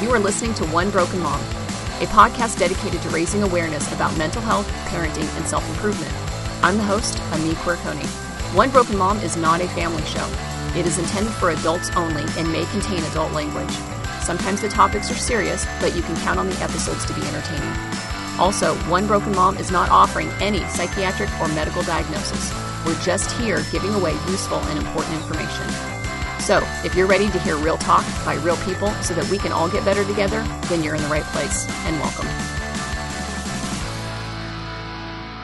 You are listening to One Broken Mom, a podcast dedicated to raising awareness about mental health, parenting, and self improvement. I'm the host, Ameé Quiriconi. One Broken Mom is not a family show. It is intended for adults only and may contain adult language. Sometimes the topics are serious, but you can count on the episodes to be entertaining. Also, One Broken Mom is not offering any psychiatric or medical diagnosis. We're just here giving away useful and important information. So, if you're ready to hear real talk by real people so that we can all get better together, then you're in the right place and welcome.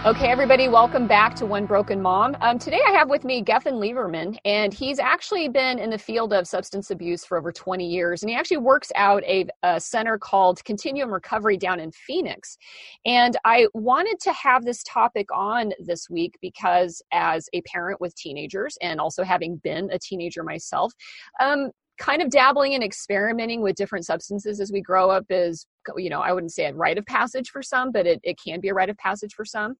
Okay, everybody, welcome back to One Broken Mom. Um, today I have with me Geffen Liberman, and he's actually been in the field of substance abuse for over 20 years. And he actually works out a, a center called Continuum Recovery down in Phoenix. And I wanted to have this topic on this week because, as a parent with teenagers and also having been a teenager myself, um, kind of dabbling and experimenting with different substances as we grow up is you know i wouldn't say a rite of passage for some but it, it can be a rite of passage for some.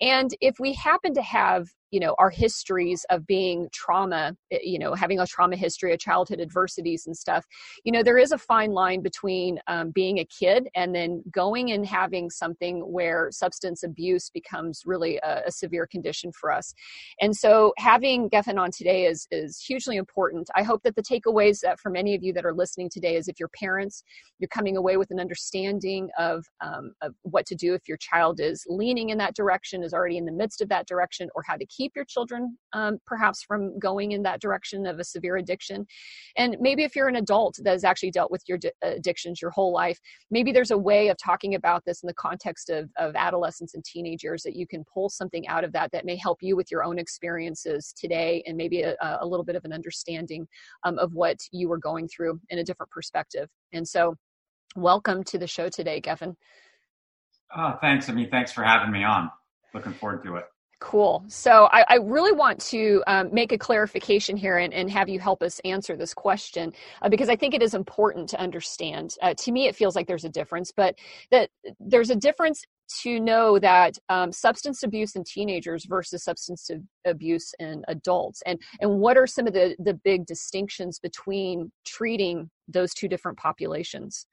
And if we happen to have you know our histories of being trauma eh, you know having a trauma history of childhood adversities and stuff you know there is a fine line between um, being a kid and then going and having something where substance abuse becomes really a, a severe condition for us. And so having geffen on today is is hugely important. I hope that the takeaways that for many of you that are listening today is if you're parents you're coming away with an understanding of, um, of what to do if your child is leaning in that direction is already in the midst of that direction or how to keep your children um, perhaps from going in that direction of a severe addiction. And maybe if you're an adult that has actually dealt with your addictions your whole life, maybe there's a way of talking about this in the context of, of adolescents and teenagers that you can pull something out of that that may help you with your own experiences today and maybe a, a little bit of an understanding um, of what you were going through in a different perspective. And so, welcome to the show today, Geffen. Oh, thanks. I mean, thanks for having me on. Looking forward to it. Cool. So I, I really want to um, make a clarification here and, and, have you help us answer this question uh, because I think it is important to understand. Uh, to me, it feels like there's a difference, but that there's a difference to know that um, substance abuse in teenagers versus substance abuse in adults, and and what are some of the the big distinctions between treating those two different populations?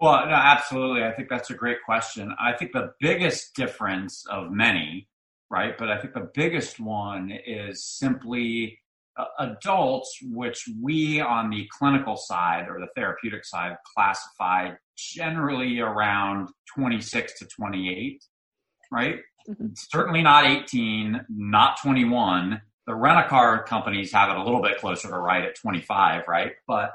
Well, no, absolutely. I think that's a great question. I think the biggest difference of many right? But I think the biggest one is simply uh, adults, which we on the clinical side or the therapeutic side classify generally around 26 to 28, right? Mm-hmm. Certainly not 18, not 21. The rent a car companies have it a little bit closer to right at 25, right? But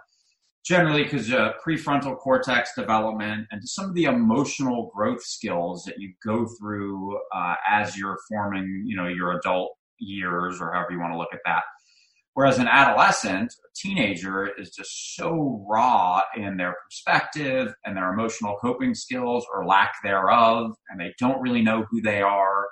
generally because uh, prefrontal cortex development and some of the emotional growth skills that you go through uh, as you're forming, you know, your adult years or however you want to look at that. Whereas an adolescent, a teenager is just so raw in their perspective and their emotional coping skills or lack thereof, and they don't really know who they are.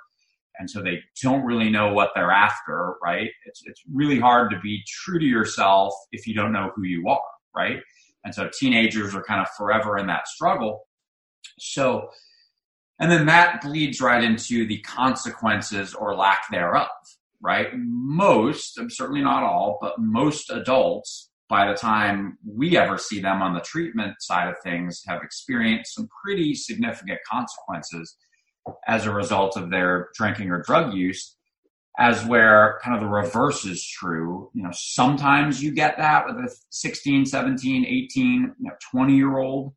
And so they don't really know what they're after, right? It's, it's really hard to be true to yourself if you don't know who you are right? And so teenagers are kind of forever in that struggle. So, and then that bleeds right into the consequences or lack thereof, right? Most, certainly not all, but most adults, by the time we ever see them on the treatment side of things, have experienced some pretty significant consequences as a result of their drinking or drug use as where kind of the reverse is true. You know, sometimes you get that with a 16, 17, 18, you know, 20 year old,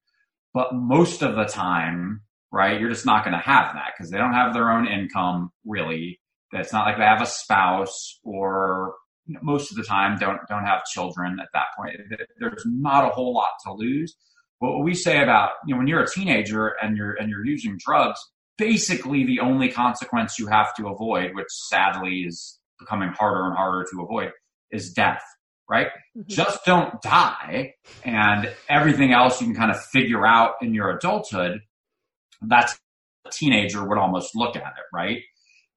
but most of the time, right, you're just not going to have that because they don't have their own income really. It's not like they have a spouse or you know, most of the time don't, don't have children at that point. There's not a whole lot to lose. But what we say about, you know, when you're a teenager and you're, and you're using drugs, basically the only consequence you have to avoid, which sadly is becoming harder and harder to avoid, is death, right? Mm-hmm. Just don't die, and everything else you can kind of figure out in your adulthood. That's a teenager would almost look at it, right?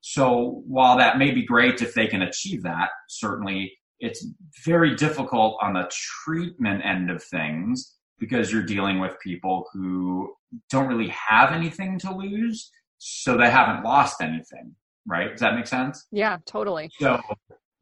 So while that may be great if they can achieve that, certainly it's very difficult on the treatment end of things because you're dealing with people who don't really have anything to lose, so they haven't lost anything, right? Does that make sense? Yeah, totally. So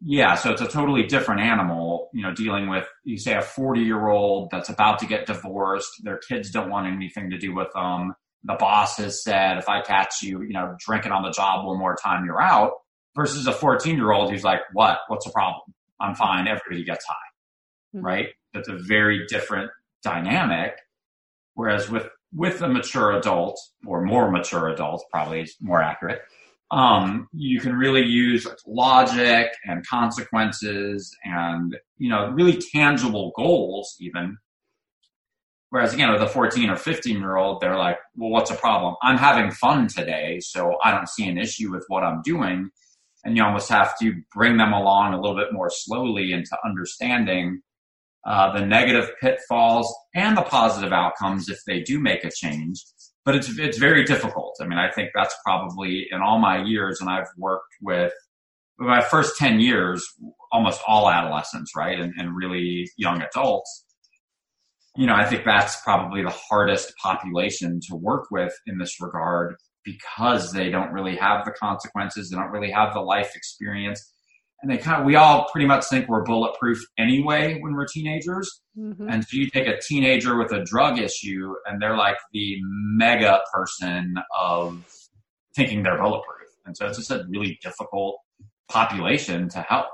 yeah, so it's a totally different animal, you know, dealing with, you say, a 40 year old that's about to get divorced. Their kids don't want anything to do with them. The boss has said, if I catch you, you know, drinking on the job one more time, you're out. Versus a 14 year old who's like, what? What's the problem? I'm fine. Everybody gets high, mm-hmm. right? That's a very different dynamic. Whereas with, with a mature adult or more mature adult, probably is more accurate, um, you can really use logic and consequences and you know really tangible goals even whereas again with a 14 or 15 year old they're like well what's a problem i'm having fun today so i don't see an issue with what i'm doing and you almost have to bring them along a little bit more slowly into understanding uh, the negative pitfalls and the positive outcomes if they do make a change but it's it's very difficult. I mean, I think that's probably in all my years, and I've worked with my first ten years, almost all adolescents, right, and, and really young adults. You know, I think that's probably the hardest population to work with in this regard because they don't really have the consequences, they don't really have the life experience, and they kind of we all pretty much think we're bulletproof anyway when we're teenagers. Mm-hmm. And so you take a teenager with a drug issue, and they're like the mega person of thinking they're bulletproof. And so it's just a really difficult population to help.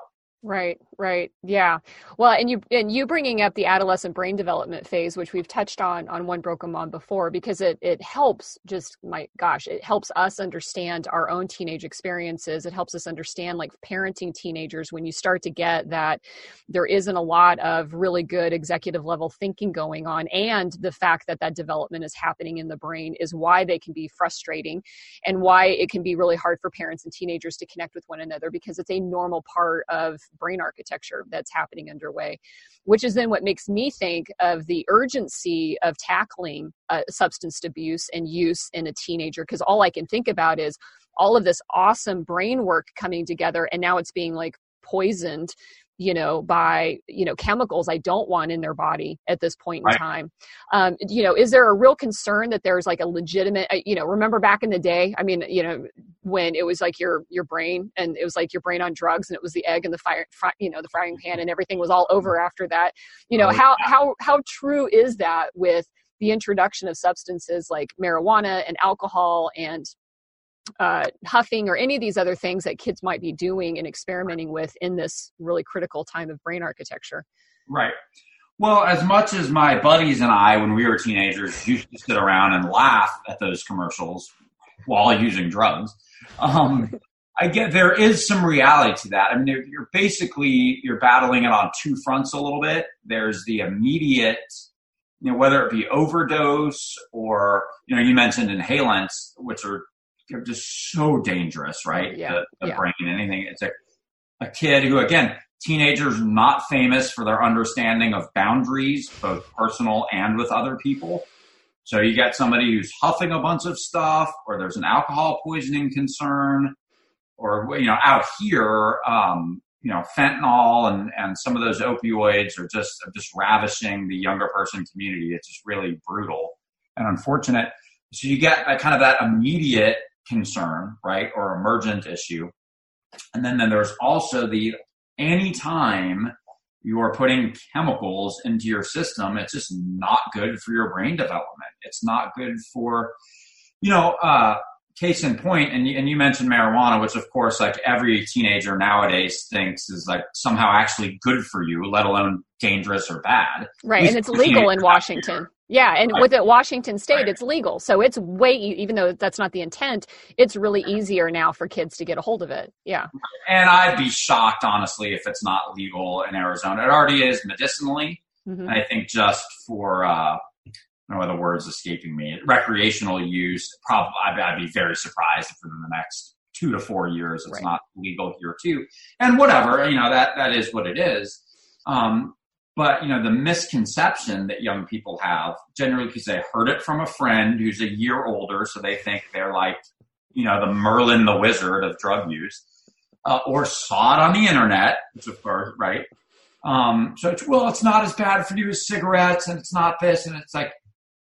Right, right. Yeah. Well, and you and you bringing up the adolescent brain development phase, which we've touched on on One Broken Mom before, because it it helps. Just my gosh, it helps us understand our own teenage experiences. It helps us understand like parenting teenagers when you start to get that there isn't a lot of really good executive level thinking going on, and the fact that that development is happening in the brain is why they can be frustrating, and why it can be really hard for parents and teenagers to connect with one another because it's a normal part of brain architecture that's happening underway, which is then what makes me think of the urgency of tackling uh, substance abuse and use in a teenager. Because all I can think about is all of this awesome brain work coming together, and now it's being like poisoned you know by you know chemicals i don't want in their body at this point in right. time um, you know is there a real concern that there's like a legitimate uh, you know remember back in the day i mean you know when it was like your your brain and it was like your brain on drugs and it was the egg and the fire fry, you know the frying pan and everything was all over after that you know oh, how yeah. how how true is that with the introduction of substances like marijuana and alcohol and uh, huffing or any of these other things that kids might be doing and experimenting with in this really critical time of brain architecture. Right. Well, as much as my buddies and I, when we were teenagers, used to sit around and laugh at those commercials while using drugs, um, I get there is some reality to that. I mean, you're basically you're battling it on two fronts a little bit. There's the immediate, you know, whether it be overdose or you know, you mentioned inhalants, which are they're just so dangerous, right? Yeah. The, the yeah. brain, anything. It's a, a kid who, again, teenagers not famous for their understanding of boundaries, both personal and with other people. So you get somebody who's huffing a bunch of stuff, or there's an alcohol poisoning concern, or you know, out here, um, you know, fentanyl and and some of those opioids are just are just ravishing the younger person community. It's just really brutal and unfortunate. So you get that kind of that immediate concern, right, or emergent issue. And then, then there's also the anytime you are putting chemicals into your system, it's just not good for your brain development. It's not good for, you know, uh, case in point, and you, and you mentioned marijuana, which of course, like every teenager nowadays thinks is like somehow actually good for you, let alone dangerous or bad. Right, and it's legal in Washington. Yeah, and with it, Washington State, it's legal, so it's way even though that's not the intent, it's really easier now for kids to get a hold of it. Yeah, and I'd be shocked honestly if it's not legal in Arizona. It already is medicinally. Mm-hmm. I think just for uh, no other words escaping me. Recreational use, probably I'd, I'd, be very surprised if within the next two to four years it's right. not legal here too. And whatever, you know, that that is what it is. Um, but you know, the misconception that young people have generally because they heard it from a friend who's a year older, so they think they're like, you know, the Merlin the Wizard of drug use, uh, or saw it on the internet, which of course, right? Um, so it's well, it's not as bad for you as cigarettes, and it's not this, and it's like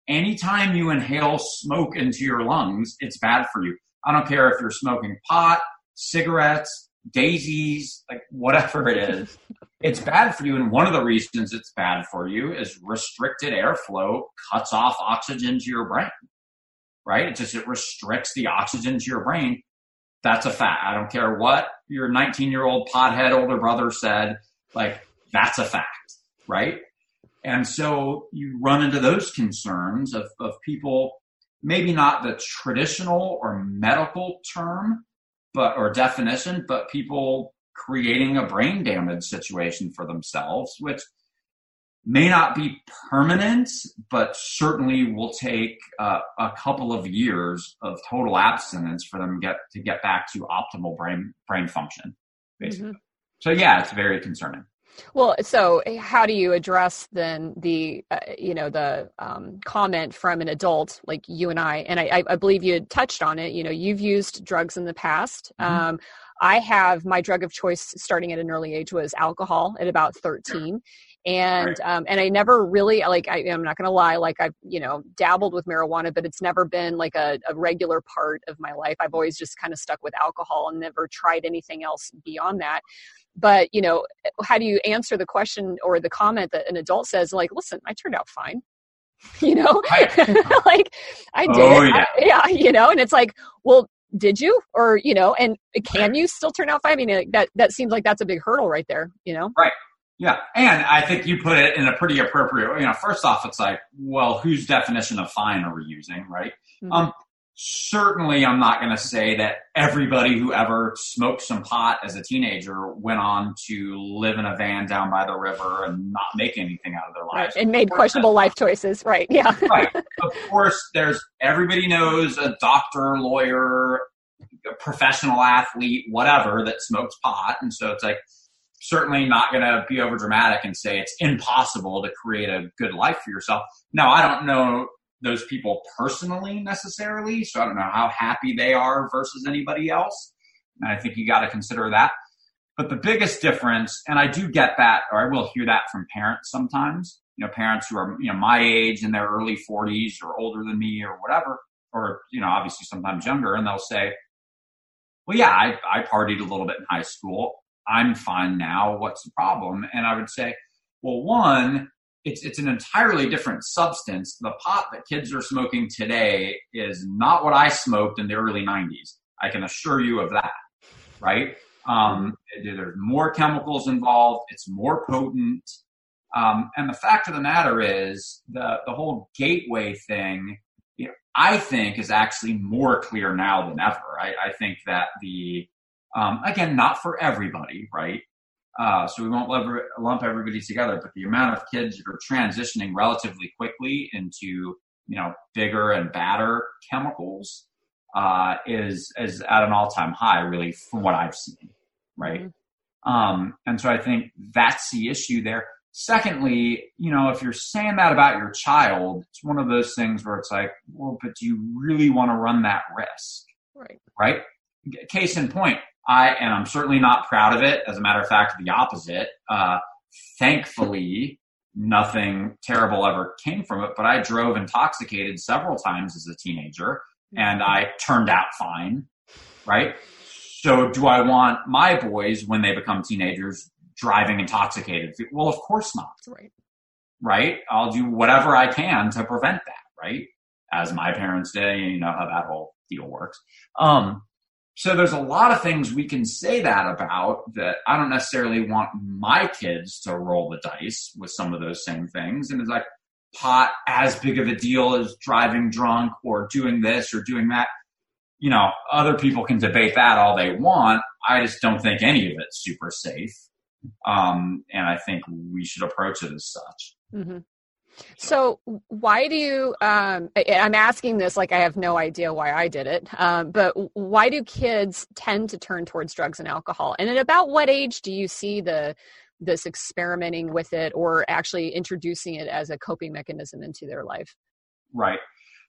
anytime you inhale smoke into your lungs, it's bad for you. I don't care if you're smoking pot, cigarettes, daisies, like whatever it is. it's bad for you. And one of the reasons it's bad for you is restricted airflow cuts off oxygen to your brain, right? It just, it restricts the oxygen to your brain. That's a fact. I don't care what your 19 year old pothead older brother said. Like, that's a fact, right? And so you run into those concerns of, of people, maybe not the traditional or medical term, but or definition, but people creating a brain damage situation for themselves, which may not be permanent, but certainly will take uh, a couple of years of total abstinence for them to get to get back to optimal brain brain function, basically. Mm-hmm. So yeah, it's very concerning. Well, so how do you address then the uh, you know the um, comment from an adult like you and I? And I, I, believe you touched on it. You know, you've used drugs in the past. Mm-hmm. Um, I have my drug of choice starting at an early age was alcohol at about thirteen, and um, and I never really like I, am not going to lie like I've you know dabbled with marijuana, but it's never been like a, a regular part of my life. I've always just kind of stuck with alcohol and never tried anything else beyond that but you know how do you answer the question or the comment that an adult says like listen i turned out fine. You know? Like i did. Oh, yeah. I, yeah. You know and it's like well did you? Or you know and can you still turn out fine? I mean that that seems like that's a big hurdle right there you know? Right. Yeah. And i think you put it in a pretty appropriate you know first off it's like well whose definition of fine are we using right? Mm-hmm. um certainly I'm not going to say that everybody who ever smoked some pot as a teenager went on to live in a van down by the river and not make anything out of their lives. Right. And made questionable life choices. Right. Yeah. right. Of course, there's everybody knows a doctor, lawyer, a professional athlete, whatever that smokes pot. And so it's like, certainly not going to be over dramatic and say it's impossible to create a good life for yourself. Now, I don't know those people personally necessarily. So I don't know how happy they are versus anybody else. And I think you got to consider that. But the biggest difference, and I do get that, or I will hear that from parents sometimes, you know, parents who are, you know, my age in their early 40s or older than me or whatever, or, you know, obviously sometimes younger, and they'll say, well, yeah, I, I partied a little bit in high school. I'm fine now. What's the problem? And I would say, well, one, it's it's an entirely different substance. The pot that kids are smoking today is not what I smoked in the early '90s. I can assure you of that. Right? Um, there's more chemicals involved. It's more potent. Um, and the fact of the matter is, the the whole gateway thing, you know, I think, is actually more clear now than ever. I, I think that the um, again, not for everybody, right? Uh, so we won't lump everybody together, but the amount of kids that are transitioning relatively quickly into you know bigger and badder chemicals uh, is is at an all time high, really, from what I've seen, right? Mm-hmm. Um, and so I think that's the issue there. Secondly, you know, if you're saying that about your child, it's one of those things where it's like, well, but do you really want to run that risk? Right. Right. Case in point, I and I'm certainly not proud of it. As a matter of fact, the opposite. Uh, thankfully, nothing terrible ever came from it. But I drove intoxicated several times as a teenager, and I turned out fine. Right. So, do I want my boys when they become teenagers driving intoxicated? Well, of course not. Right. Right. I'll do whatever I can to prevent that. Right. As my parents did. You know how that whole deal works. Um, so there's a lot of things we can say that about that I don't necessarily want my kids to roll the dice with some of those same things. And it's like pot as big of a deal as driving drunk or doing this or doing that. You know, other people can debate that all they want. I just don't think any of it's super safe. Um, and I think we should approach it as such. Mm-hmm. So why do you? Um, I'm asking this like I have no idea why I did it, um, but why do kids tend to turn towards drugs and alcohol? And at about what age do you see the this experimenting with it or actually introducing it as a coping mechanism into their life? Right.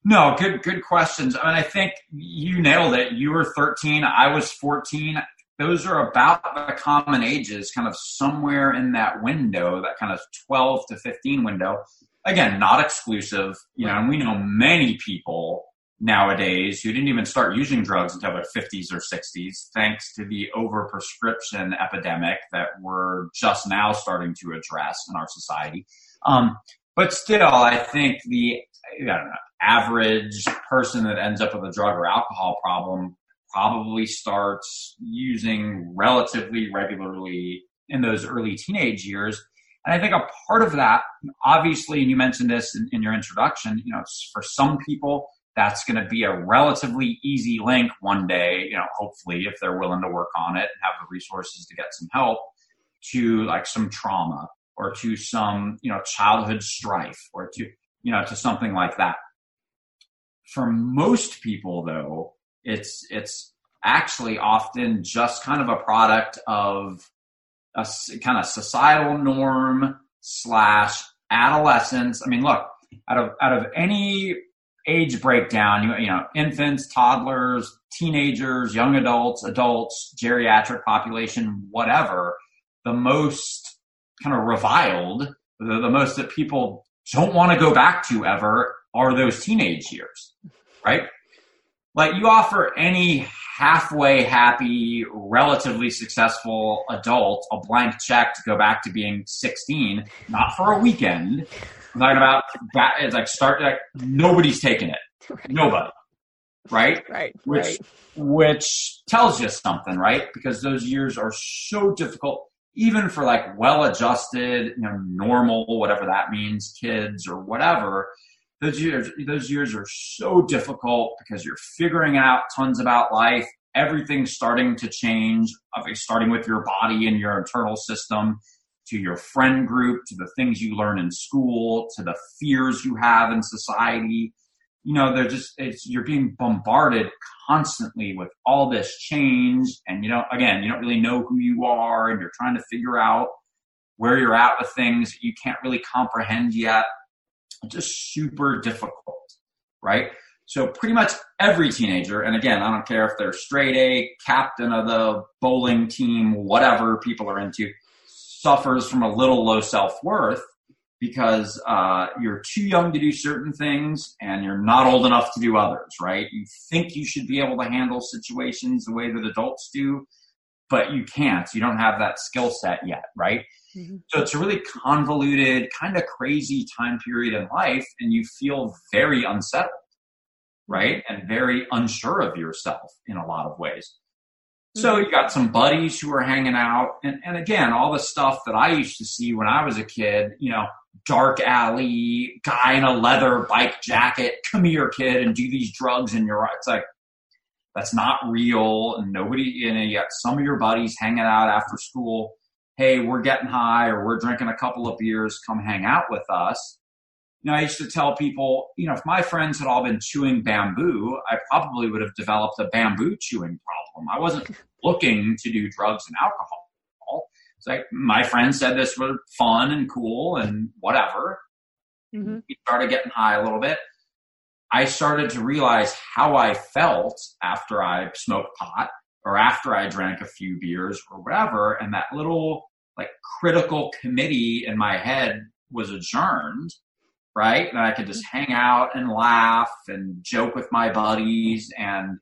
No, good good questions. I mean, I think you nailed it. You were 13, I was 14. Those are about the common ages, kind of somewhere in that window, that kind of 12 to 15 window. Again, not exclusive, you know, and we know many people nowadays who didn't even start using drugs until their 50s or 60s, thanks to the overprescription epidemic that we're just now starting to address in our society. Um, but still, I think the know, average person that ends up with a drug or alcohol problem probably starts using relatively regularly in those early teenage years. And I think a part of that, obviously, and you mentioned this in, in your introduction, you know, for some people, that's going to be a relatively easy link one day, you know, hopefully, if they're willing to work on it and have the resources to get some help to like some trauma or to some, you know, childhood strife or to, you know, to something like that. For most people, though, it's it's actually often just kind of a product of a kind of societal norm slash adolescence. I mean, look, out of out of any age breakdown, you, you know, infants, toddlers, teenagers, young adults, adults, geriatric population, whatever, the most kind of reviled, the, the most that people don't want to go back to ever are those teenage years, right? Like you offer any halfway happy, relatively successful adult a blank check to go back to being 16, not for a weekend. I'm talking about it's like start like nobody's taking it. Right. Nobody. Right? Right. Which right. which tells you something, right? Because those years are so difficult even for like well adjusted, you know, normal, whatever that means, kids or whatever, those years, those years are so difficult because you're figuring out tons about life. Everything's starting to change, starting with your body and your internal system to your friend group, to the things you learn in school, to the fears you have in society you know, they're just, you're being bombarded constantly with all this change. And, you know, again, you don't really know who you are and you're trying to figure out where you're at with things that you can't really comprehend yet. Just super difficult, right? So pretty much every teenager, and again, I don't care if they're straight A, captain of the bowling team, whatever people are into, suffers from a little low self worth because uh, you're too young to do certain things and you're not old enough to do others, right? You think you should be able to handle situations the way that adults do, but you can't. You don't have that skill set yet, right? Mm-hmm. So it's a really convoluted, kind of crazy time period in life, and you feel very unsettled, right? And very unsure of yourself in a lot of ways. So you got some buddies who are hanging out. And, and again, all the stuff that I used to see when I was a kid, you know, dark alley, guy in a leather bike jacket, come here, kid, and do these drugs in your, it's like, that's not real. And nobody, you know, you got some of your buddies hanging out after school. Hey, we're getting high or we're drinking a couple of beers. Come hang out with us. You know, I used to tell people, you know, if my friends had all been chewing bamboo, I probably would have developed a bamboo chewing problem. I wasn't looking to do drugs and alcohol. It's like my friends said this was fun and cool and whatever. Mm-hmm. We started getting high a little bit. I started to realize how I felt after I smoked pot or after I drank a few beers or whatever. And that little like critical committee in my head was adjourned right? And I could just hang out and laugh and joke with my buddies. And,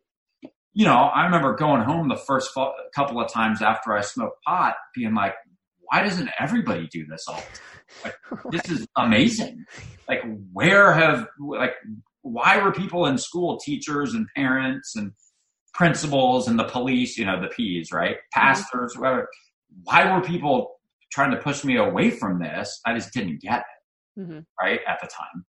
you know, I remember going home the first couple of times after I smoked pot being like, why doesn't everybody do this all? Like, this is amazing. Like, where have, like, why were people in school, teachers and parents and principals and the police, you know, the P's, right? Mm-hmm. Pastors, whatever. Why were people trying to push me away from this? I just didn't get it mm-hmm. right at the time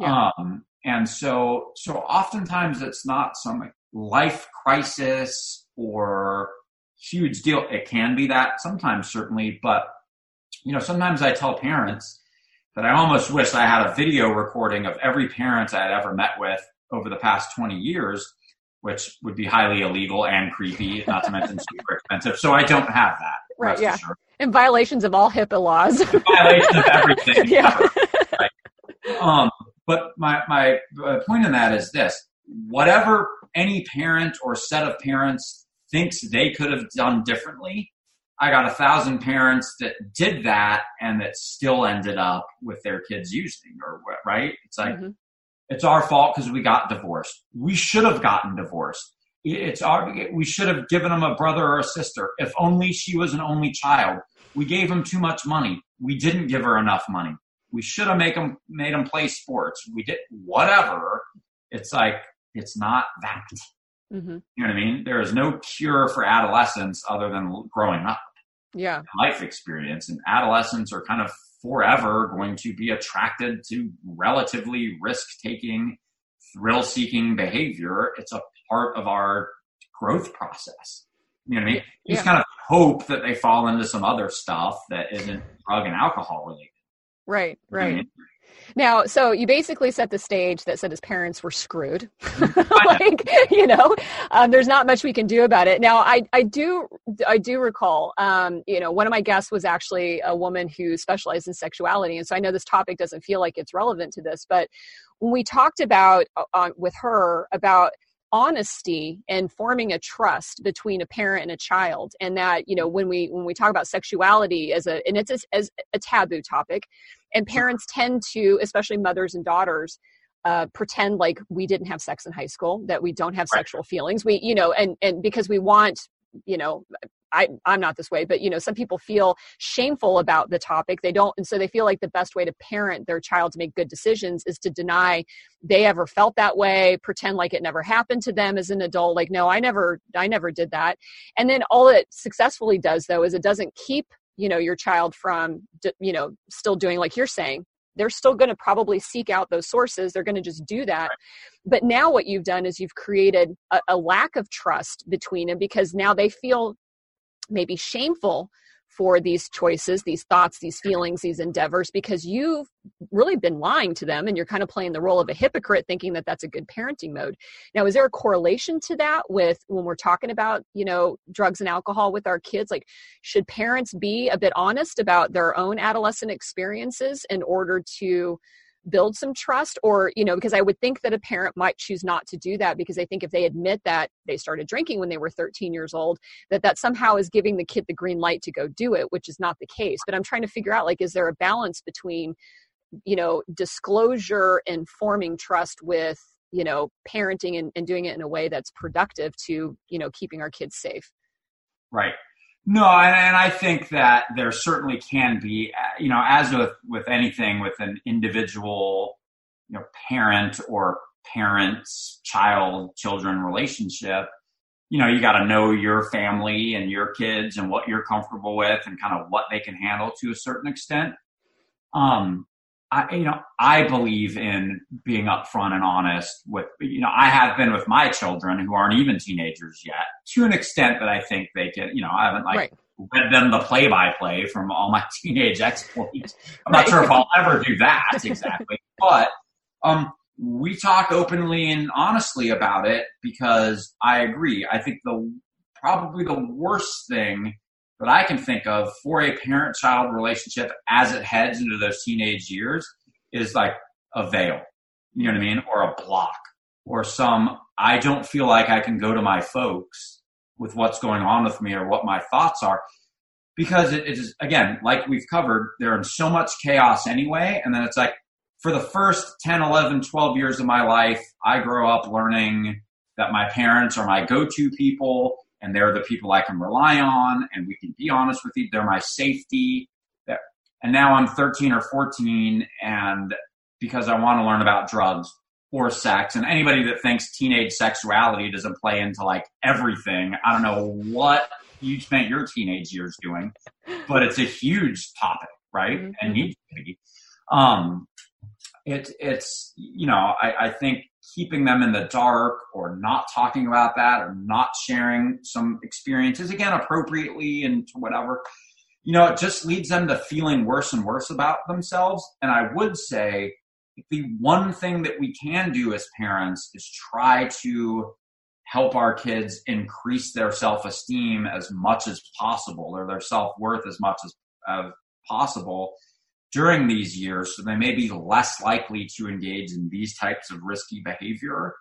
yeah. um, and so so oftentimes it's not some life crisis or huge deal it can be that sometimes certainly but you know sometimes i tell parents that i almost wish i had a video recording of every parent i had ever met with over the past 20 years which would be highly illegal and creepy not to mention super expensive so i don't have that right, yeah. Assured. And violations of all HIPAA laws. violation of everything. yeah. Right. Um, but my, my point in that is this whatever any parent or set of parents thinks they could have done differently, I got a thousand parents that did that and that still ended up with their kids using or right. It's like mm-hmm. It's our fault because we got divorced. We should have gotten divorced. It's our we should have given him a brother or a sister. If only she was an only child. We gave him too much money. We didn't give her enough money. We should have make them made him play sports. We did whatever. It's like it's not that. Mm-hmm. You know what I mean? There is no cure for adolescence other than growing up. Yeah. Life experience. And adolescents are kind of forever going to be attracted to relatively risk taking, thrill seeking behavior. It's a part of our growth process. You know what I mean? You yeah. just kind of hope that they fall into some other stuff that isn't drug and alcohol related. Right, right. You know? Now, so you basically set the stage that said his parents were screwed. like, you know, um, there's not much we can do about it. Now, I, I do, I do recall, um, you know, one of my guests was actually a woman who specialized in sexuality, and so I know this topic doesn't feel like it's relevant to this, but when we talked about uh, with her about honesty and forming a trust between a parent and a child and that you know when we when we talk about sexuality as a and it's a, as a taboo topic and parents tend to especially mothers and daughters uh, pretend like we didn't have sex in high school that we don't have right. sexual feelings we you know and and because we want you know I, I'm not this way, but you know, some people feel shameful about the topic. They don't, and so they feel like the best way to parent their child to make good decisions is to deny they ever felt that way, pretend like it never happened to them as an adult. Like, no, I never, I never did that. And then all it successfully does though is it doesn't keep you know your child from you know still doing like you're saying they're still going to probably seek out those sources they're going to just do that. But now what you've done is you've created a, a, lack of trust between them because now they feel maybe shameful for these choices, these thoughts, these feelings, these endeavors, because you've really been lying to them and you're kind of playing the role of a hypocrite thinking that that's a good parenting mode. Now, is there a correlation to that with when we're talking about, you know, drugs and alcohol with our kids? Like, should parents be a bit honest about their own adolescent experiences in order to build some trust or you know because i would think that a parent might choose not to do that because they think if they admit that they started drinking when they were 13 years old that that somehow is giving the kid the green light to go do it which is not the case. But i'm trying to figure out like is there a balance between you know disclosure and forming trust with you know parenting and, and doing it in a way that's productive to you know keeping our kids safe? Right no, and, and, I think that there certainly can be, uh, you know, as with with anything with an individual, you know, parent or parents, child, children relationship, you know, you got to know your family and your kids and what you're comfortable with and kind of what they can handle to a certain extent. Um, I, you know, I believe in being upfront and honest with, you know, I have been with my children who aren't even teenagers yet to an extent that I think they can, you know, I haven't like right. read them the play by play from all my teenage exploits. I'm not right. sure if I'll ever do that exactly, but, um, we talk openly and honestly about it because I agree. I think the probably the worst thing that I can think of for a parent child relationship as it heads into those teenage years is like a veil, you know what I mean? Or a block or some, I don't feel like I can go to my folks with what's going on with me or what my thoughts are because it is, again, like we've covered, they're in so much chaos anyway. And then it's like, for the first 10, 11, 12 years of my life, I grow up learning that my parents are my go-to people and they're the people I can rely on and we can be honest with you. They're my safety. And now I'm 13 or 14 and because I want to learn about drugs or sex and anybody that thinks teenage sexuality doesn't play into like everything. I don't know what you spent your teenage years doing, but it's a huge topic, right? Mm-hmm. And needs to be. Um, it, it's, you know, I, I think keeping them in the dark or not talking about that or not sharing some experiences again appropriately and whatever you know it just leads them to feeling worse and worse about themselves. And i would say the one thing that we can do as parents is try to help our kids increase their self-esteem as much as possible or their self-worth as much as uh, possible during these years so they may be less likely to engage in these types of risky behavior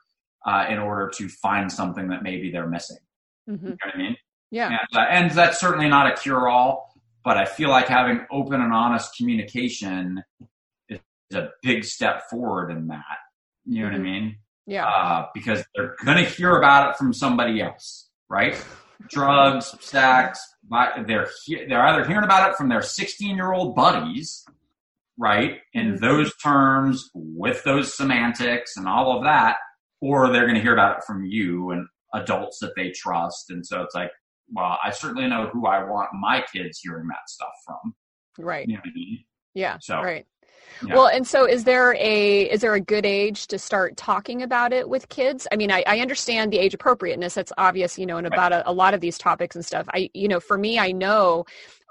uh, in order to find something that maybe they're missing mm-hmm. you know what i mean yeah and, uh, and that's certainly not a cure-all but i feel like having open and honest communication is a big step forward in that you know mm-hmm. what i mm-hmm. mean yeah. Uh, because they're going to hear about it from somebody else, right? Drugs, sex, they're, they're either hearing about it from their 16 year old buddies, right? In mm-hmm. those terms, with those semantics and all of that, or they're going to hear about it from you and adults that they trust. And so it's like, well, I certainly know who I want my kids hearing that stuff from. Right. You know I mean? Yeah. So, right. Yeah. Well, and so is there a is there a good age to start talking about it with kids? I mean, I, I understand the age appropriateness. That's obvious, you know, and about a, a lot of these topics and stuff. I, you know, for me, I know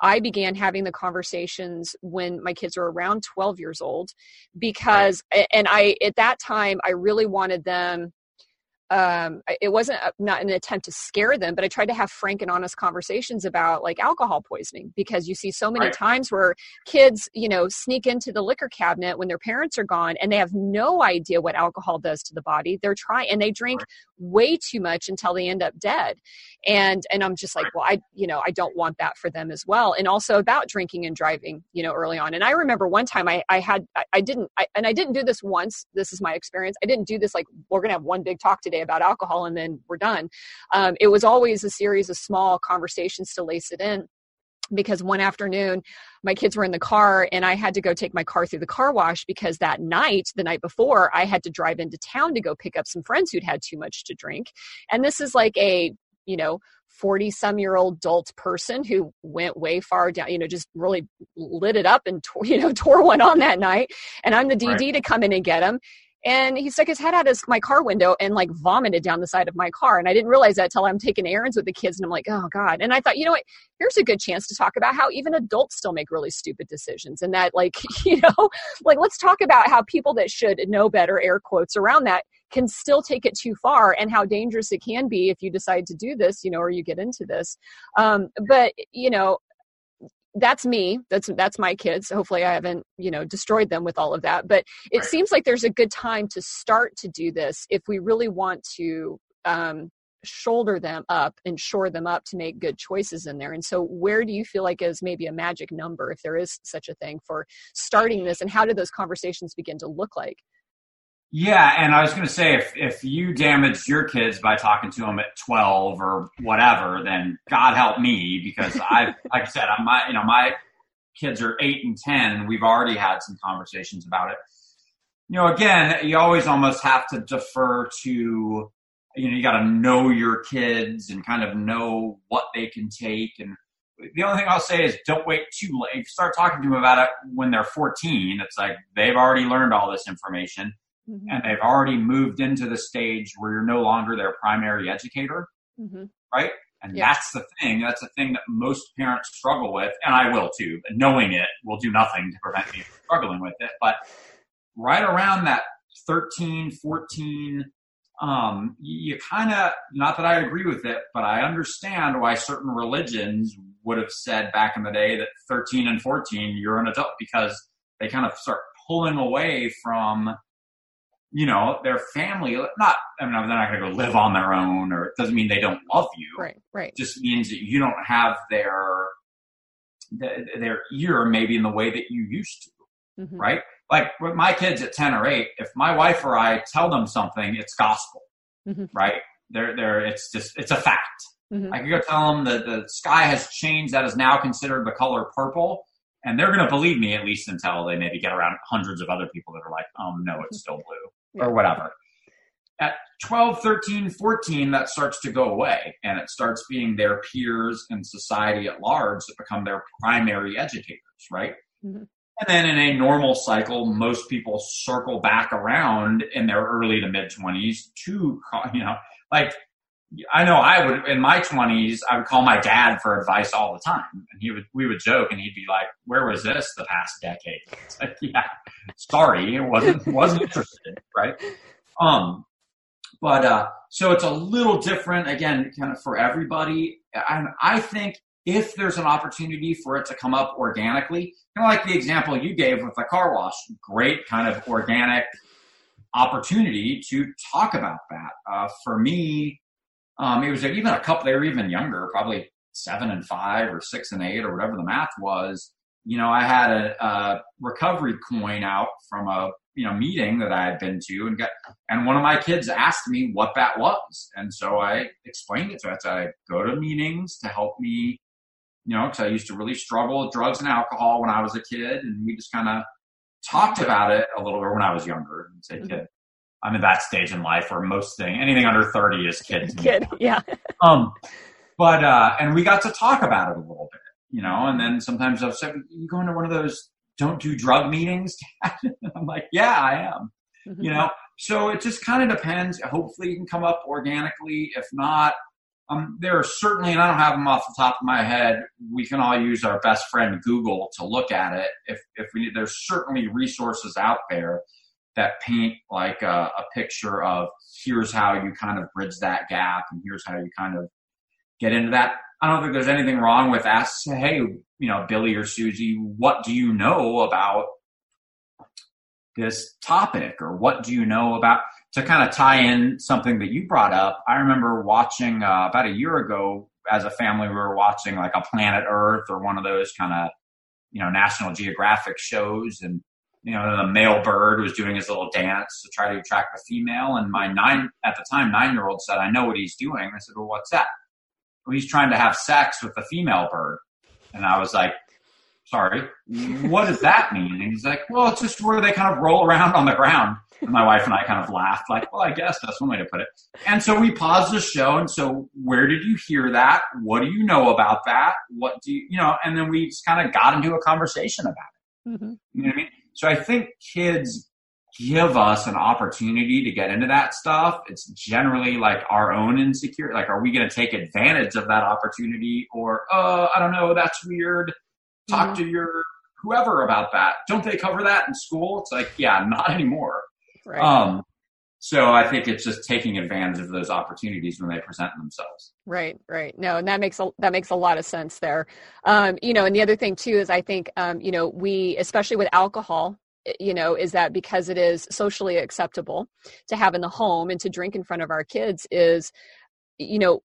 I began having the conversations when my kids were around 12 years old because, right. and I, at that time, I really wanted them um, it wasn't a, not an attempt to scare them, but I tried to have frank and honest conversations about like alcohol poisoning because you see so many right. times where kids, you know, sneak into the liquor cabinet when their parents are gone and they have no idea what alcohol does to the body. They're trying and they drink right. way too much until they end up dead. And and I'm just like, well, I you know, I don't want that for them as well. And also about drinking and driving, you know, early on. And I remember one time I I had I, I didn't I, and I didn't do this once. This is my experience. I didn't do this like we're gonna have one big talk today about alcohol and then we're done. Um, it was always a series of small conversations to lace it in because one afternoon my kids were in the car and I had to go take my car through the car wash because that night, the night before, I had to drive into town to go pick up some friends who'd had too much to drink. And this is like a, you know, 40 some year old adult person who went way far down, you know, just really lit it up and, you know, tore one on that night. And I'm the DD right. to come in and get him and he stuck his head out of my car window and like vomited down the side of my car. And i didn't realize that till i'm taking errands with the kids and i'm like oh god. And i thought you know what? Here's a good chance to talk about how even adults still make really stupid decisions and that like you know like let's talk about how people that should know better air quotes around that can still take it too far and how dangerous it can be if you decide to do this you know or you get into this. Um, but you know that's me that's that's my kids hopefully i haven't you know destroyed them with all of that but it right. seems like there's a good time to start to do this if we really want to um, shoulder them up and shore them up to make good choices in there and so where do you feel like is maybe a magic number if there is such a thing for starting this and how do those conversations begin to look like yeah, and I was going to say if if you damaged your kids by talking to them at twelve or whatever, then God help me because I, like I said, I'm my you know my kids are eight and ten, and we've already had some conversations about it. You know, again, you always almost have to defer to you know you got to know your kids and kind of know what they can take and the only thing I'll say is don't wait too late. If you start talking to them about it when they're 14, it's like they've already learned all this information mm-hmm. and they've already moved into the stage where you're no longer their primary educator, mm-hmm. right? And yeah. that's the thing. That's the thing that most parents struggle with, and I will too. Knowing it will do nothing to prevent me from struggling with it. But right around that 13, 14, um, you kind of, not that I agree with it, but I understand why certain religions would have said back in the day that 13 and 14, you're an adult because they kind of start pulling away from you know, their family, not, I mean, they're not going to go live on their own or it doesn't mean they don't love you. Right, right. It just means that you don't have their, their ear maybe in the way that you used to. Mm-hmm. Right. Like with my kids at 10 or 8, if my wife or I tell them something, it's gospel. Mm-hmm. Right. They're, they're, it's just, it's a fact. Mm-hmm. I can go tell them that the sky has changed. That is now considered the color purple and they're going to believe me at least until they maybe get around hundreds of other people that are like, um, no, it's still blue or whatever. At 12, 13, 14, that starts to go away and it starts being their peers and society at large that become their primary educators, right? Mm-hmm. And then in a normal cycle, most people circle back around in their early to mid 20s to, you know, like I know I would in my twenties I would call my dad for advice all the time, and he would we would joke, and he'd be like, "Where was this the past decade?" It's like, yeah, sorry, it wasn't wasn't interested, right? Um, but uh, so it's a little different again, kind of for everybody. And I think if there's an opportunity for it to come up organically, kind of like the example you gave with the car wash, great kind of organic opportunity to talk about that. Uh, for me, um, it was even a couple, they were even younger, probably seven and five or six and eight or whatever the math was. You know, I had a, a recovery coin out from a you know meeting that I had been to and got and one of my kids asked me what that was and so I explained it to her. I go to meetings to help me you know because I used to really struggle with drugs and alcohol when I was a kid and we just kind of talked about it a little bit when I was younger and say mm-hmm. kid I'm in that stage in life where most thing anything under 30 is kid kid yeah um but uh and we got to talk about it a little bit you know and then sometimes I've said you go into one of those don't do drug meetings. I'm like, yeah, I am. Mm-hmm. You know, so it just kind of depends. Hopefully, you can come up organically. If not, um, there are certainly, and I don't have them off the top of my head. We can all use our best friend Google to look at it. If if we need, there's certainly resources out there that paint like a, a picture of here's how you kind of bridge that gap, and here's how you kind of get into that. I don't think there's anything wrong with asking, hey, you know, Billy or Susie, what do you know about this topic or what do you know about to kind of tie in something that you brought up i remember watching uh, about a year ago as a family we were watching like a planet earth or one of those kind of you know national geographic shows and you know the male bird was doing his little dance to try to attract a female and my nine at the time nine year old said i know what he's doing i said well what's that well he's trying to have sex with the female bird and I was like, sorry, what does that mean? And he's like, well, it's just where they kind of roll around on the ground. And my wife and I kind of laughed, like, well, I guess that's one way to put it. And so we paused the show. And so, where did you hear that? What do you know about that? What do you, you know, and then we just kind of got into a conversation about it. Mm-hmm. You know what I mean? So I think kids give us an opportunity to get into that stuff. It's generally like our own insecurity. Like, are we going to take advantage of that opportunity? Or, uh, I don't know, that's weird. Talk mm-hmm. to your whoever about that. Don't they cover that in school? It's like, yeah, not anymore. Right. Um, so I think it's just taking advantage of those opportunities when they present themselves. Right, right. No, and that makes a that makes a lot of sense there. Um, you know, and the other thing too is I think um, you know we especially with alcohol, you know is that because it is socially acceptable to have in the home and to drink in front of our kids is you know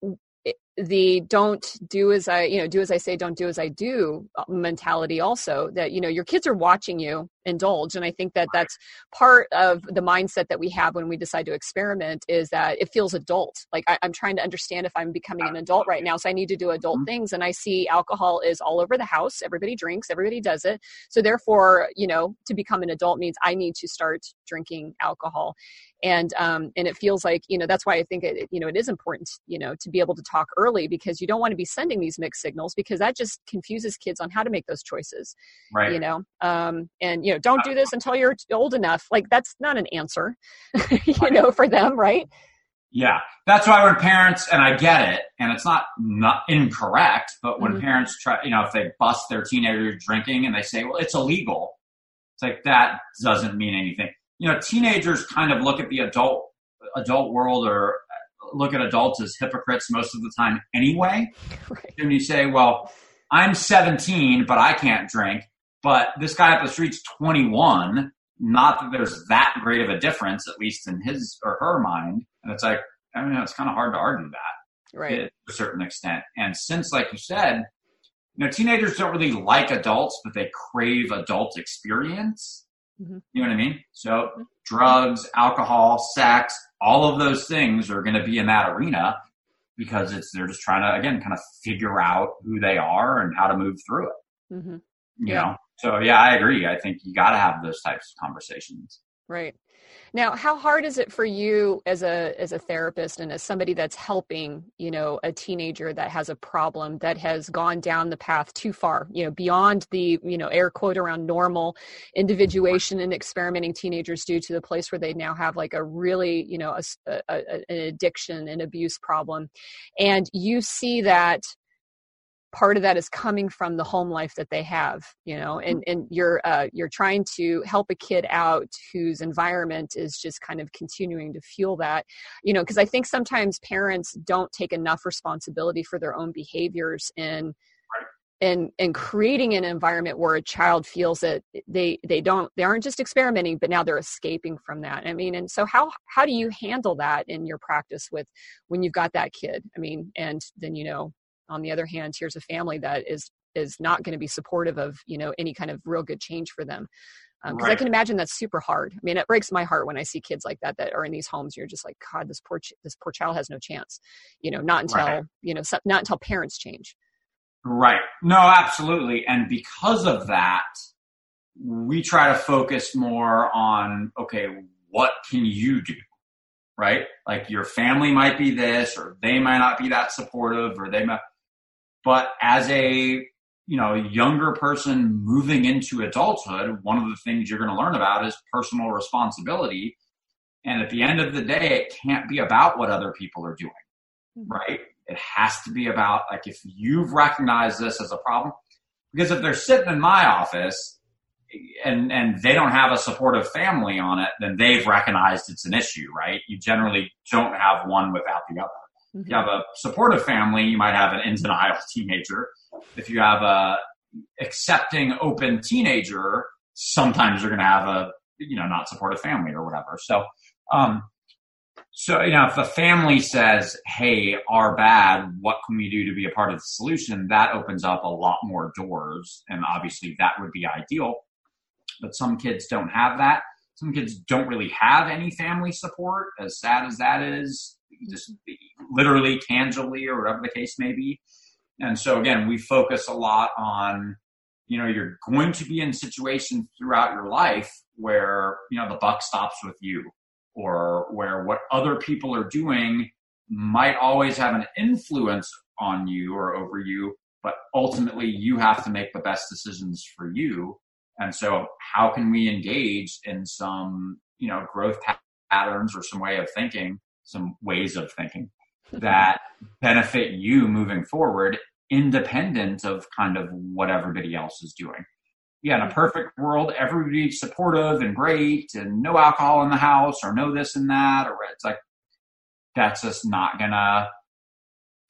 the don't do as i you know do as i say don't do as i do uh, mentality also that you know your kids are watching you indulge and i think that that's part of the mindset that we have when we decide to experiment is that it feels adult. Like I, am trying to understand if i'm becoming an adult right now so i need to do adult mm-hmm. things and i see alcohol is all over the house everybody drinks everybody does it. So therefore you know to become an adult means i need to start drinking alcohol. And um, and it feels like you know that's why I think it you know it is important you know to be able to talk early because you don't want to be sending these mixed signals because that just confuses kids on how to make those choices right. you know? Um, and you know don't do this until you're old enough like that's not an answer you know for them right yeah that's why when parents and I get it and it's not not incorrect but when mm-hmm. parents try you know if they bust their teenager drinking and they say well it's illegal it's like that doesn't mean anything you know, teenagers kind of look at the adult adult world or look at adults as hypocrites most of the time anyway. Right. And you say, well, I'm 17, but I can't drink. But this guy up the street's 21. Not that there's that great of a difference, at least in his or her mind. And it's like, I mean, it's kind of hard to argue that right. to a certain extent. And since, like you said, you know, teenagers don't really like adults, but they crave adult experience. Mm-hmm. You know what I mean? So mm-hmm. drugs, alcohol, sex, all of those things are going to be in that arena because it's they're just trying to again kind of figure out who they are and how to move through it. Mm-hmm. You yeah. know, so yeah, I agree. I think you got to have those types of conversations. Right. Now, how hard is it for you as a as a therapist and as somebody that's helping, you know, a teenager that has a problem that has gone down the path too far, you know, beyond the, you know, air quote around normal individuation and experimenting teenagers do to the place where they now have like a really, you know, a, a, an addiction and abuse problem. And you see that part of that is coming from the home life that they have you know and and you're uh, you're trying to help a kid out whose environment is just kind of continuing to fuel that you know because i think sometimes parents don't take enough responsibility for their own behaviors and and and creating an environment where a child feels that they they don't they aren't just experimenting but now they're escaping from that. I mean and so how how do you handle that in your practice with when you've got that kid? I mean and then you know on the other hand here's a family that is is not going to be supportive of you know any kind of real good change for them because um, right. I can imagine that's super hard. I mean, it breaks my heart when I see kids like that that are in these homes. You're just like, God, this poor ch- this poor child has no chance. You know, not until right. you know, not until parents change. Right. No, absolutely. And because of that, we try to focus more on okay, what can you do? right? Like your family might be this, or they might not be that supportive, or they might. But as a you know younger person moving into adulthood, one of the things you're going to learn about is personal responsibility. And at the end of the day, it can't be about what other people are doing, mm-hmm. right? It has to be about like if you've recognized this as a problem, because if they're sitting in my office and and they don't have a supportive family on it, then they've recognized it's an issue, right? You generally don't have one without the other. Mm-hmm. You have a supportive family, you might have an in denial teenager. If you have a accepting, open teenager, sometimes you're going to have a you know not supportive family or whatever. So, um, so you know if a family says, "Hey, are bad, what can we do to be a part of the solution?" That opens up a lot more doors, and obviously that would be ideal but some kids don't have that. Some kids don't really have any family support, as sad as that is, just literally, tangibly, or whatever the case may be. And so, again, we focus a lot on, you know, you're going to be in situations throughout your life where, you know, the buck stops with you or where what other people are doing might always have an influence on you or over you, but ultimately you have to make the best decisions for you. And so, how can we engage in some, you know, growth patterns or some way of thinking, some ways of thinking that benefit you moving forward, independent of kind of what everybody else is doing? Yeah, in a mm-hmm. perfect world, everybody's supportive and great, and no alcohol in the house, or no this and that, or it's like that's just not gonna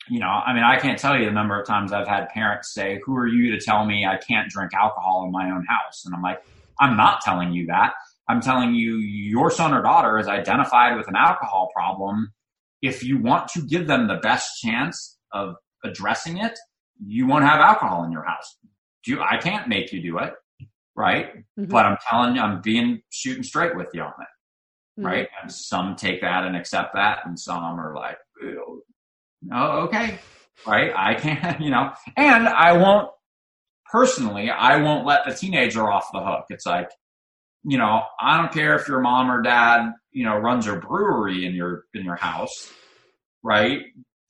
you know, I mean, I can't tell you the number of times I've had parents say, Who are you to tell me I can't drink alcohol in my own house? And I'm like, I'm not telling you that. I'm telling you, your son or daughter is identified with an alcohol problem. If you want to give them the best chance of addressing it, you won't have alcohol in your house. Do I can't make you do it, right? Mm-hmm. But I'm telling you, I'm being shooting straight with you on it, mm-hmm. right? And some take that and accept that, and some are like, oh, okay, right? I can't, you know, and I won't personally, I won't let the teenager off the hook. It's like, you know, I don't care if your mom or dad, you know, runs a brewery in your in your house, right?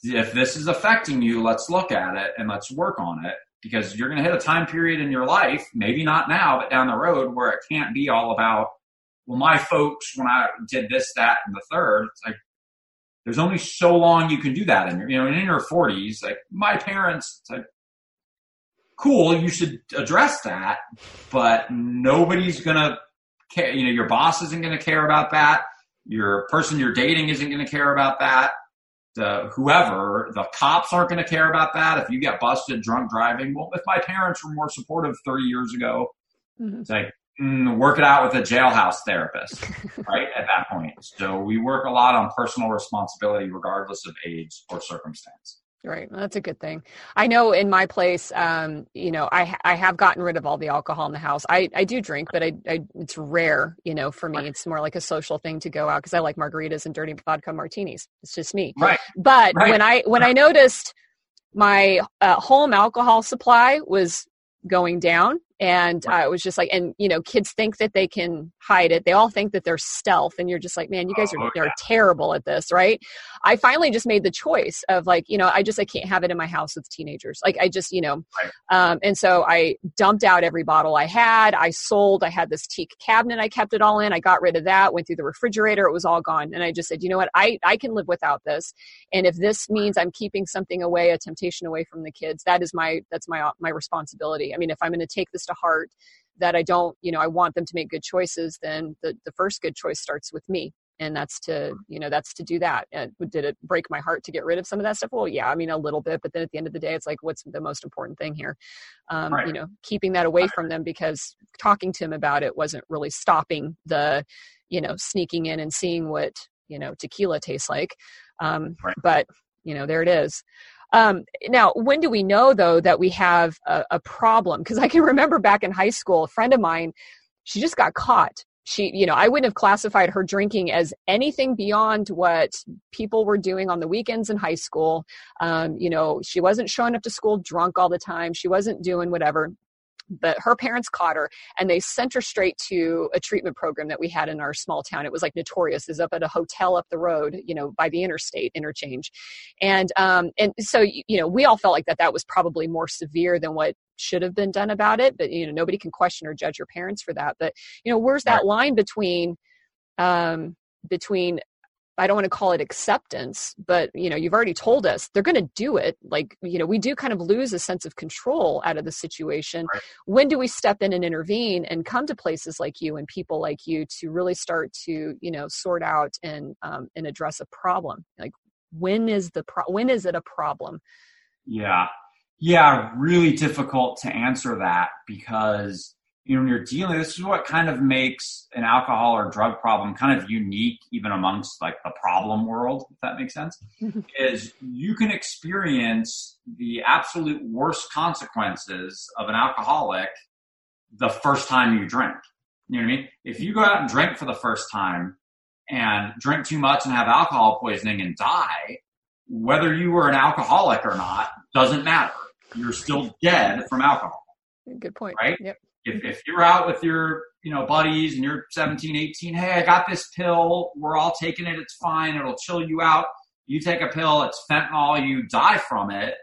If this is affecting you, let's look at it and let's work on it because you're going to hit a time period in your life, maybe not now, but down the road where it can't be all about, well, my folks when I did this, that, and the third. It's like there's only so long you can do that in your, you know, in your 40s. Like my parents, like, cool, you should address that, but nobody's gonna care. You know, your boss isn't gonna care about that. Your person you're dating isn't gonna care about that. The whoever, the cops aren't gonna care about that. If you get busted drunk driving, well, if my parents were more supportive 30 years ago, mm-hmm. it's like mm, work it out with a jailhouse therapist, right? At that point. So we work a lot on personal responsibility, regardless of age or circumstance. Right, that's a good thing. I know in my place, um, you know, I I have gotten rid of all the alcohol in the house. I, I do drink, but I, I it's rare, you know, for me. It's more like a social thing to go out because I like margaritas and dirty vodka martinis. It's just me. Right. But right. when I when I noticed my uh, home alcohol supply was going down, and uh, it was just like and you know kids think that they can hide it. They all think that they're stealth and you're just like man you guys are, oh, are terrible at this right? I finally just made the choice of like you know i just i can't have it in my house with teenagers. Like i just you know um, and so i dumped out every bottle i had. I sold i had this teak cabinet i kept it all in. I got rid of that went through the refrigerator. It was all gone. And i just said you know what? I i can live without this. And if this means i'm keeping something away a temptation away from the kids that is my that's my my responsibility. I mean if i'm going to take this to heart that I don't, you know, I want them to make good choices, then the, the first good choice starts with me. And that's to, you know, that's to do that. And did it break my heart to get rid of some of that stuff? Well, yeah, I mean, a little bit. But then at the end of the day, it's like, what's the most important thing here? Um, right. You know, keeping that away from them because talking to him about it wasn't really stopping the, you know, sneaking in and seeing what, you know, tequila tastes like. Um, right. But, you know, there it is. Um, now, when do we know though that we have a, a problem? Because I can remember back in high school, a friend of mine, she just got caught. She, you know, I wouldn't have classified her drinking as anything beyond what people were doing on the weekends in high school. Um, you know, she wasn't showing up to school drunk all the time. She wasn't doing whatever but her parents caught her and they sent her straight to a treatment program that we had in our small town. It was like notorious. is up at a hotel up the road, you know, by the interstate interchange. And, um, and so, you know, we all felt like that that was probably more severe than what should have been done about it. But, you know, nobody can question or judge your parents for that. But, you know, where's that line between, um, between I don't want to call it acceptance, but you know, you've already told us they're going to do it. Like, you know, we do kind of lose a sense of control out of the situation. Right. When do we step in and intervene and come to places like you and people like you to really start to, you know, sort out and um, and address a problem? Like, when is the pro- when is it a problem? Yeah, yeah, really difficult to answer that because you know, when you're dealing, this is what kind of makes an alcohol or drug problem kind of unique, even amongst like the problem world, if that makes sense, is you can experience the absolute worst consequences of an alcoholic the first time you drink. You know what I mean? If you go out and drink for the first time and drink too much and have alcohol poisoning and die, whether you were an alcoholic or not doesn't matter. You're still dead from alcohol. Good point. Right? Yep. If, if you're out with your, you know, buddies and you're 17, 18, hey, I got this pill. We're all taking it. It's fine. It'll chill you out. You take a pill. It's fentanyl. You die from it.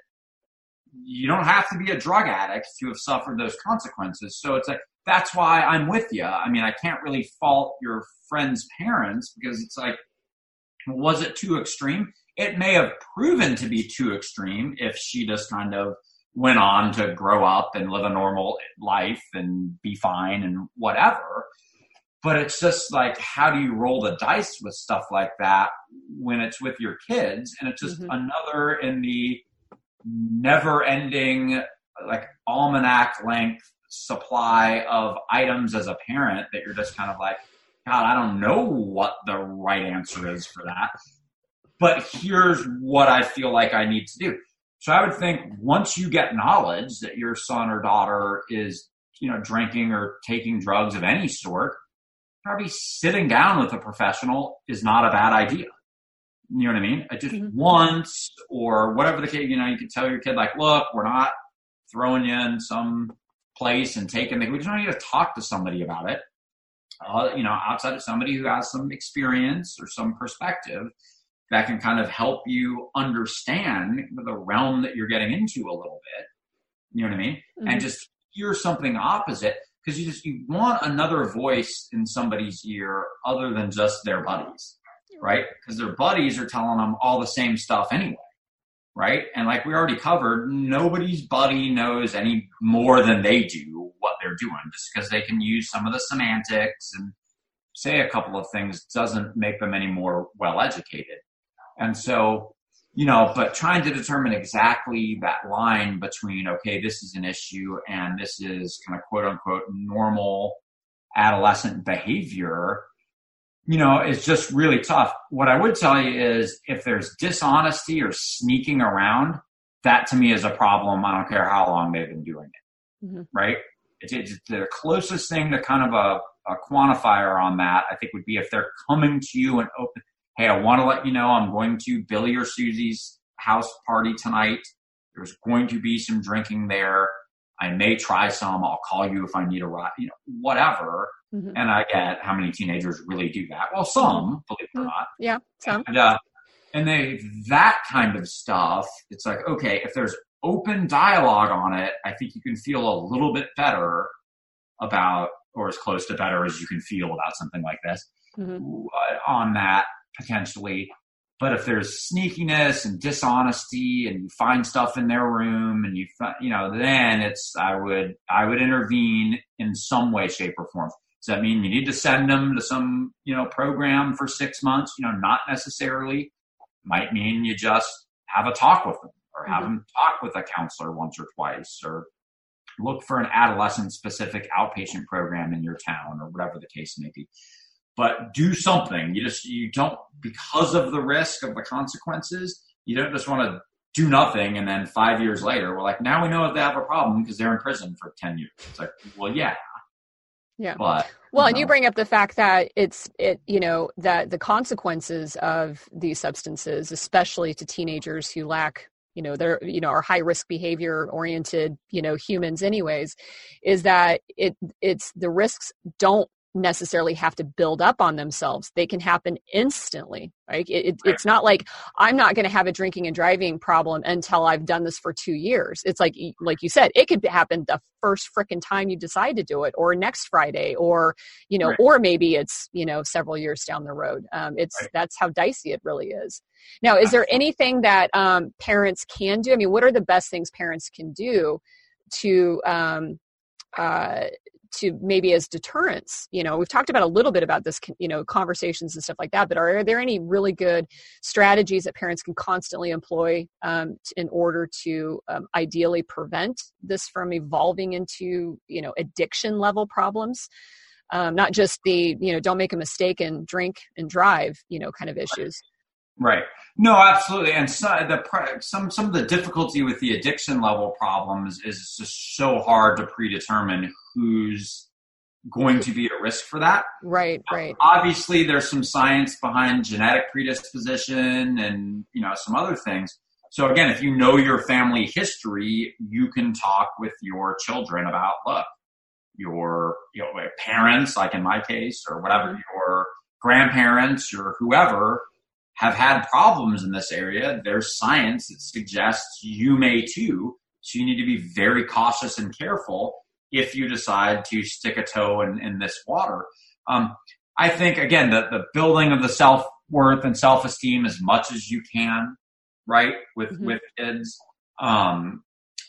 You don't have to be a drug addict to have suffered those consequences. So it's like, that's why I'm with you. I mean, I can't really fault your friend's parents because it's like, was it too extreme? It may have proven to be too extreme if she just kind of went on to grow up and live a normal life and be fine and whatever. But it's just like, how do you roll the dice with stuff like that when it's with your kids? And it's just mm-hmm. another in the never ending, like almanac length supply of items as a parent that you're just kind of like, God, I don't know what the right answer is for that. But here's what I feel like I need to do. So I would think once you get knowledge that your son or daughter is, you know, drinking or taking drugs of any sort, probably sitting down with a professional is not a bad idea. You know what I mean? Just mm-hmm. once or whatever the kid, you know, you could tell your kid like, look, we're not throwing you in some place and taking the, we just need to talk to somebody about it. Uh, you know, outside of somebody who has some experience or some perspective that can kind of help you understand the realm that you're getting into a little bit. You know what I mean? Mm-hmm. And just hear something opposite because you just you want another voice in somebody's ear other than just their buddies, right? Because their buddies are telling them all the same stuff anyway, right? And like we already covered, nobody's buddy knows any more than they do what they're doing just because they can use some of the semantics and say a couple of things doesn't make them any more well educated. And so, you know, but trying to determine exactly that line between, okay, this is an issue and this is kind of quote unquote normal adolescent behavior, you know, is just really tough. What I would tell you is if there's dishonesty or sneaking around, that to me is a problem. I don't care how long they've been doing it. Mm-hmm. Right? It's, it's, the closest thing to kind of a, a quantifier on that, I think, would be if they're coming to you and open, hey, I want to let you know I'm going to Billy or Susie's house party tonight. There's going to be some drinking there. I may try some. I'll call you if I need a ride, you know, whatever. Mm-hmm. And I get how many teenagers really do that. Well, some, believe it or mm-hmm. not. Yeah, some. And, uh, and they that kind of stuff. It's like okay, if there's open dialogue on it, I think you can feel a little bit better about, or as close to better as you can feel about something like this mm-hmm. Uh, on that potentially. But if there's sneakiness and dishonesty, and you find stuff in their room, and you find, you know, then it's I would I would intervene in some way, shape, or form. Does that mean you need to send them to some you know program for six months? You know, not necessarily. Might mean you just have a talk with them, or have mm-hmm. them talk with a counselor once or twice, or look for an adolescent specific outpatient program in your town, or whatever the case may be but do something. You just, you don't, because of the risk of the consequences, you don't just want to do nothing and then five years later, we're like, now we know that they have a problem because they're in prison for 10 years. It's like, well, yeah. Yeah. But, well, you and you bring up the fact that it's, it, you know, that the consequences of these substances, especially to teenagers who lack you know they're you know are high risk behavior oriented you know humans anyways is that it it's the risks don't necessarily have to build up on themselves. They can happen instantly. Right? It, it, it's not like I'm not going to have a drinking and driving problem until I've done this for two years. It's like, like you said, it could happen the first freaking time you decide to do it, or next Friday, or you know, right. or maybe it's you know several years down the road. Um, it's right. that's how dicey it really is. Now, is there anything that um, parents can do? I mean, what are the best things parents can do to um, uh, to maybe as deterrence you know we've talked about a little bit about this you know conversations and stuff like that but are, are there any really good strategies that parents can constantly employ um, in order to um, ideally prevent this from evolving into you know addiction level problems? Um, not just the you know don't make a mistake and drink and drive you know kind of issues Right. No, absolutely. And so the some some of the difficulty with the addiction level problems is it's just so hard to predetermine who's going to be at risk for that. Right, right. Obviously, there's some science behind genetic predisposition and you know some other things. So again, if you know your family history, you can talk with your children about look, your you know parents, like in my case, or whatever, mm-hmm. your grandparents or whoever have had problems in this area. There's science that suggests you may too. So you need to be very cautious and careful if you decide to stick a toe in, in this water. Um, I think again, the, the building of the self worth and self esteem as much as you can, right? With, mm-hmm. with kids, um,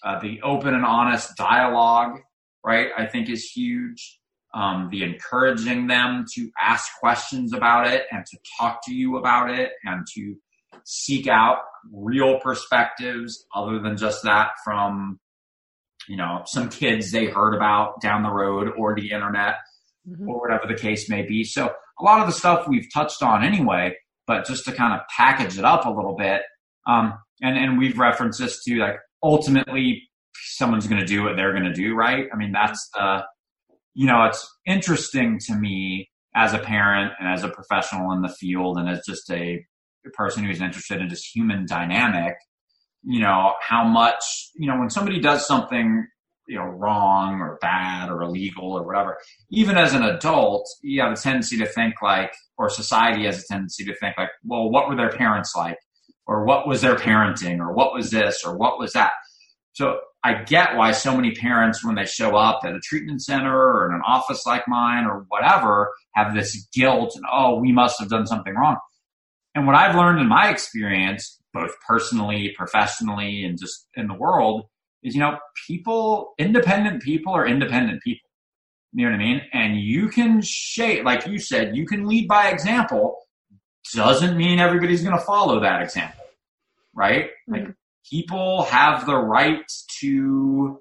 uh, the open and honest dialogue, right? I think is huge um, the encouraging them to ask questions about it and to talk to you about it and to seek out real perspectives other than just that from you know some kids they heard about down the road or the internet mm-hmm. or whatever the case may be so a lot of the stuff we've touched on anyway but just to kind of package it up a little bit um, and and we've referenced this to like ultimately someone's going to do what they're going to do right i mean that's the you know, it's interesting to me as a parent and as a professional in the field and as just a person who's interested in just human dynamic, you know, how much, you know, when somebody does something, you know, wrong or bad or illegal or whatever, even as an adult, you have a tendency to think like, or society has a tendency to think like, well, what were their parents like? Or what was their parenting? Or what was this? Or what was that? So I get why so many parents, when they show up at a treatment center or in an office like mine or whatever, have this guilt and, oh, we must have done something wrong. And what I've learned in my experience, both personally, professionally, and just in the world, is, you know, people, independent people are independent people. You know what I mean? And you can shape, like you said, you can lead by example. Doesn't mean everybody's going to follow that example, right? Mm-hmm. Like people have the right to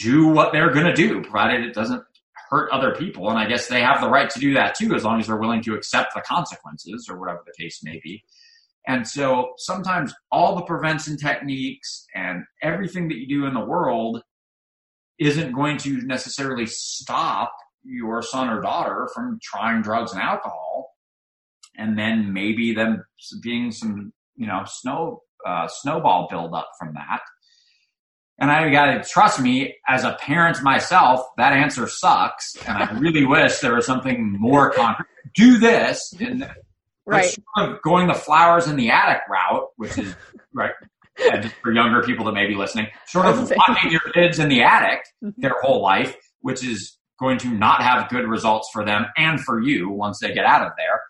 do what they're going to do, provided it doesn't hurt other people. And I guess they have the right to do that too, as long as they're willing to accept the consequences or whatever the case may be. And so sometimes all the prevention techniques and everything that you do in the world isn't going to necessarily stop your son or daughter from trying drugs and alcohol. And then maybe them being some, you know, snow uh, snowball buildup from that. And I got to trust me as a parent myself, that answer sucks. And I really wish there was something more concrete. Do this. And right. Sort of going the flowers in the attic route, which is right. And for younger people that may be listening, sort of watching your kids in the attic mm-hmm. their whole life, which is going to not have good results for them and for you once they get out of there.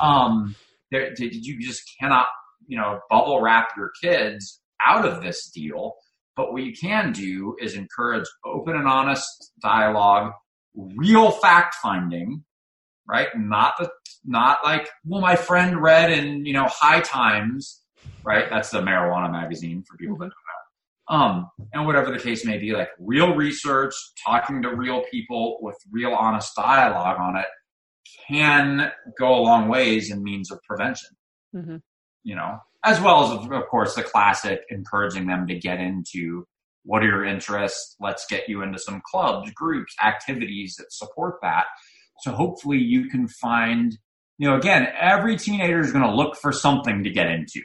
Um, there, you just cannot, you know, bubble wrap your kids out of this deal but what you can do is encourage open and honest dialogue, real fact finding, right? Not the, not like, well, my friend read in, you know, High Times, right? That's the marijuana magazine for people that don't know. Um, and whatever the case may be, like real research, talking to real people with real honest dialogue on it can go a long ways in means of prevention. Mm-hmm. You know, as well as of course the classic encouraging them to get into what are your interests let's get you into some clubs groups activities that support that. So hopefully you can find you know again every teenager is going to look for something to get into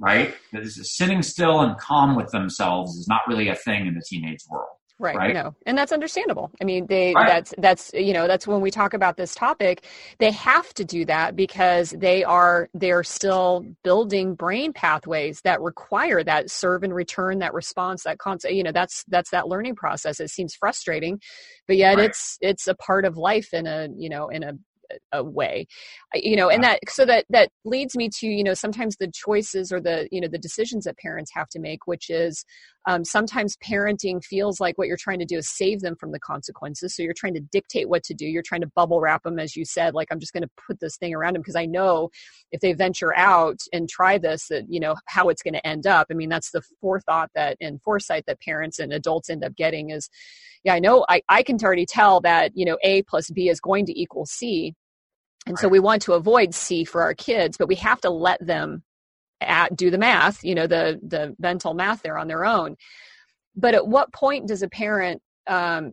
right? Sitting still and calm with themselves is not really a thing in the teenage world Right, right. No. And that's understandable. I mean, they right. that's that's you know, that's when we talk about this topic, they have to do that because they are they're still building brain pathways that require that serve and return that response that concept, you know, that's that's that learning process. It seems frustrating, but yet right. it's it's a part of life in a, you know, in a a way you know and that so that that leads me to you know sometimes the choices or the you know the decisions that parents have to make which is um, sometimes parenting feels like what you're trying to do is save them from the consequences. So you're trying to dictate what to do. You're trying to bubble wrap them as you said like i'm just going to put this thing around them because i know if they venture out and try this that you know how it's going to end up. I mean that's the forethought that and foresight that parents and adults end up getting is yeah i know i, I can already tell that you know a plus b is going to equal c. And right. so we want to avoid C for our kids, but we have to let them at, do the math, you know, the the mental math there on their own. But at what point does a parent, um,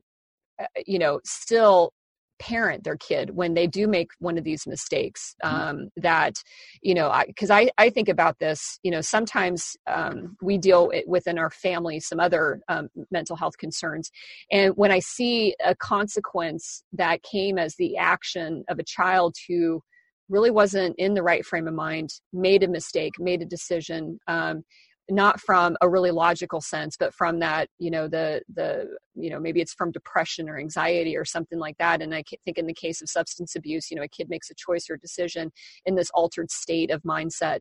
uh, you know, still parent their kid when they do make one of these mistakes mm-hmm. um, that you know because I, I, I think about this you know sometimes um, we deal with within our family some other um, mental health concerns and when i see a consequence that came as the action of a child who really wasn't in the right frame of mind made a mistake made a decision um, not from a really logical sense but from that you know the the you know maybe it's from depression or anxiety or something like that. And i think in the case of substance abuse you know a kid makes a choice or decision in this altered state of mindset.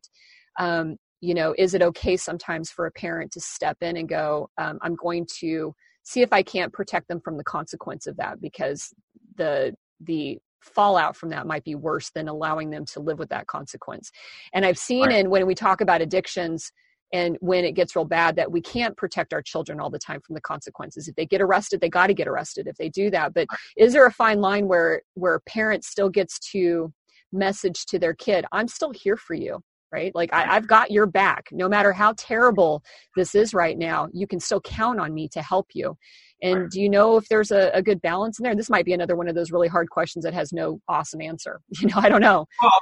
Um, you know is it okay sometimes for a parent to step in and go um, i'm going to see if i can't protect them from the consequence of that because the the fallout from that might be worse than allowing them to live with that consequence. And i've seen right. in when we talk about addictions and when it gets real bad that we can't protect our children all the time from the consequences. If they get arrested they got to get arrested if they do that. But is there a fine line where where a parent still gets to message to their kid i'm still here for you right? Like I, have got your back. No matter how terrible this is right now you can still count on me to help you and do you know if there's a, a, good balance in there this might be another one of those really hard questions that has no awesome answer you know i don't know well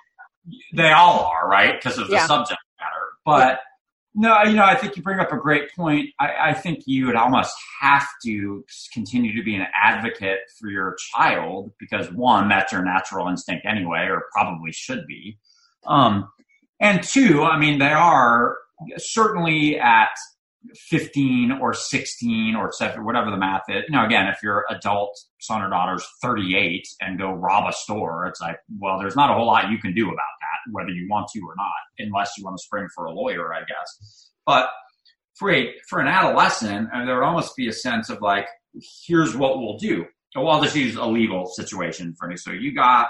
they all are right because of the yeah. subject matter but no, you know, I think you bring up a great point. I, I, think you would almost have to continue to be an advocate for your child because one, that's your natural instinct anyway, or probably should be. Um, and two, I mean, they are certainly at 15 or 16 or 7, whatever the math is. You know, again, if your adult son or daughter's 38 and go rob a store, it's like, well, there's not a whole lot you can do about that, whether you want to or not, unless you want to spring for a lawyer, I guess. But for a, for an adolescent, uh, there would almost be a sense of like, here's what we'll do. Oh, well, I'll just use a legal situation for me. So you got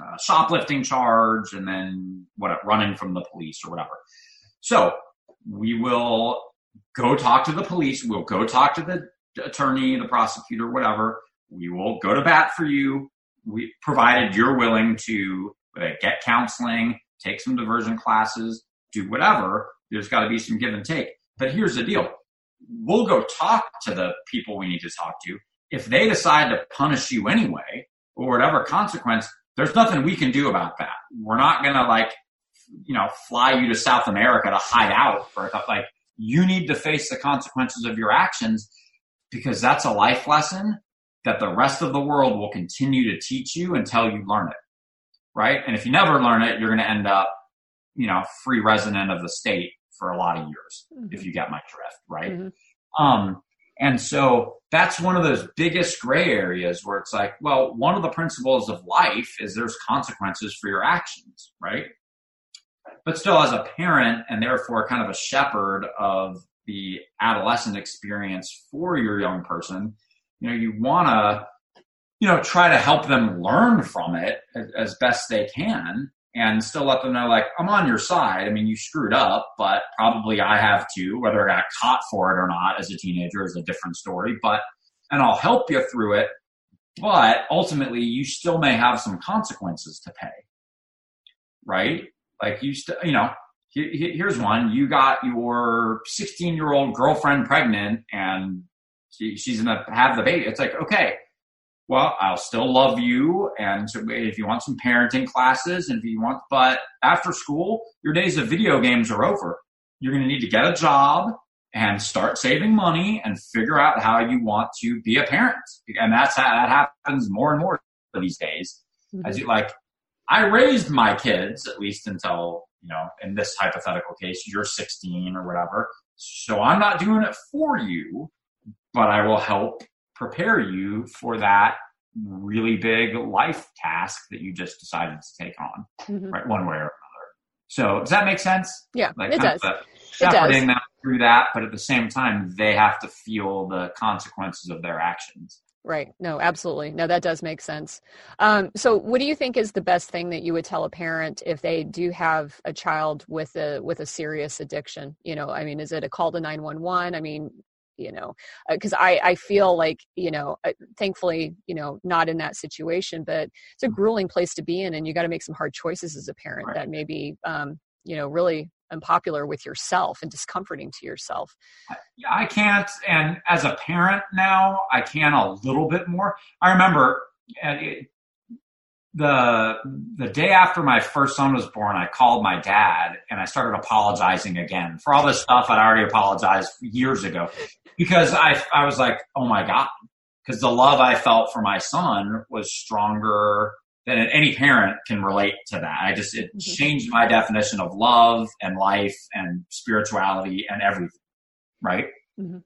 a shoplifting charge and then what, running from the police or whatever. So we will go talk to the police. We'll go talk to the attorney, the prosecutor, whatever. We will go to bat for you. We provided you're willing to uh, get counseling, take some diversion classes, do whatever. There's got to be some give and take. But here's the deal. We'll go talk to the people we need to talk to. If they decide to punish you anyway, or whatever consequence, there's nothing we can do about that. We're not going to like, you know, fly you to South America to hide out for a couple, like, you need to face the consequences of your actions because that's a life lesson that the rest of the world will continue to teach you until you learn it. Right. And if you never learn it, you're going to end up, you know, free resident of the state for a lot of years, mm-hmm. if you get my drift. Right. Mm-hmm. Um, and so that's one of those biggest gray areas where it's like, well, one of the principles of life is there's consequences for your actions, right? But still, as a parent and therefore kind of a shepherd of the adolescent experience for your young person, you know, you want to, you know, try to help them learn from it as, as best they can and still let them know like I'm on your side. I mean, you screwed up, but probably I have too. Whether I got caught for it or not as a teenager is a different story. But and I'll help you through it. But ultimately, you still may have some consequences to pay, right? Like you still, you know, here's one: you got your 16 year old girlfriend pregnant, and she, she's gonna have the baby. It's like okay well, I'll still love you. And so if you want some parenting classes and if you want, but after school, your days of video games are over. You're to need to get a job and start saving money and figure out how you want to be a parent. And that's how that happens more and more these days. Mm-hmm. As you like, I raised my kids at least until, you know, in this hypothetical case, you're 16 or whatever. So I'm not doing it for you, but I will help prepare you for that really big life task that you just decided to take on, mm-hmm. right? One way or another. So does that make sense? Yeah, like it does. Shepherding them through that, but at the same time, they have to feel the consequences of their actions. Right. No, absolutely. No, that does make sense. Um, so, what do you think is the best thing that you would tell a parent if they do have a child with a with a serious addiction? You know, I mean, is it a call to nine one one? I mean, you know because uh, i i feel like you know uh, thankfully you know not in that situation but it's a grueling place to be in and you got to make some hard choices as a parent right. that maybe um, you know really unpopular with yourself and discomforting to yourself. I can't and as a parent now i can a little bit more. I remember it, the the day after my first son was born, I called my dad and I started apologizing again for all this stuff I'd already apologized years ago because I I was like, oh my god, because the love I felt for my son was stronger than any parent can relate to that. I just it mm-hmm. changed my definition of love and life and spirituality and everything, right? Mm-hmm.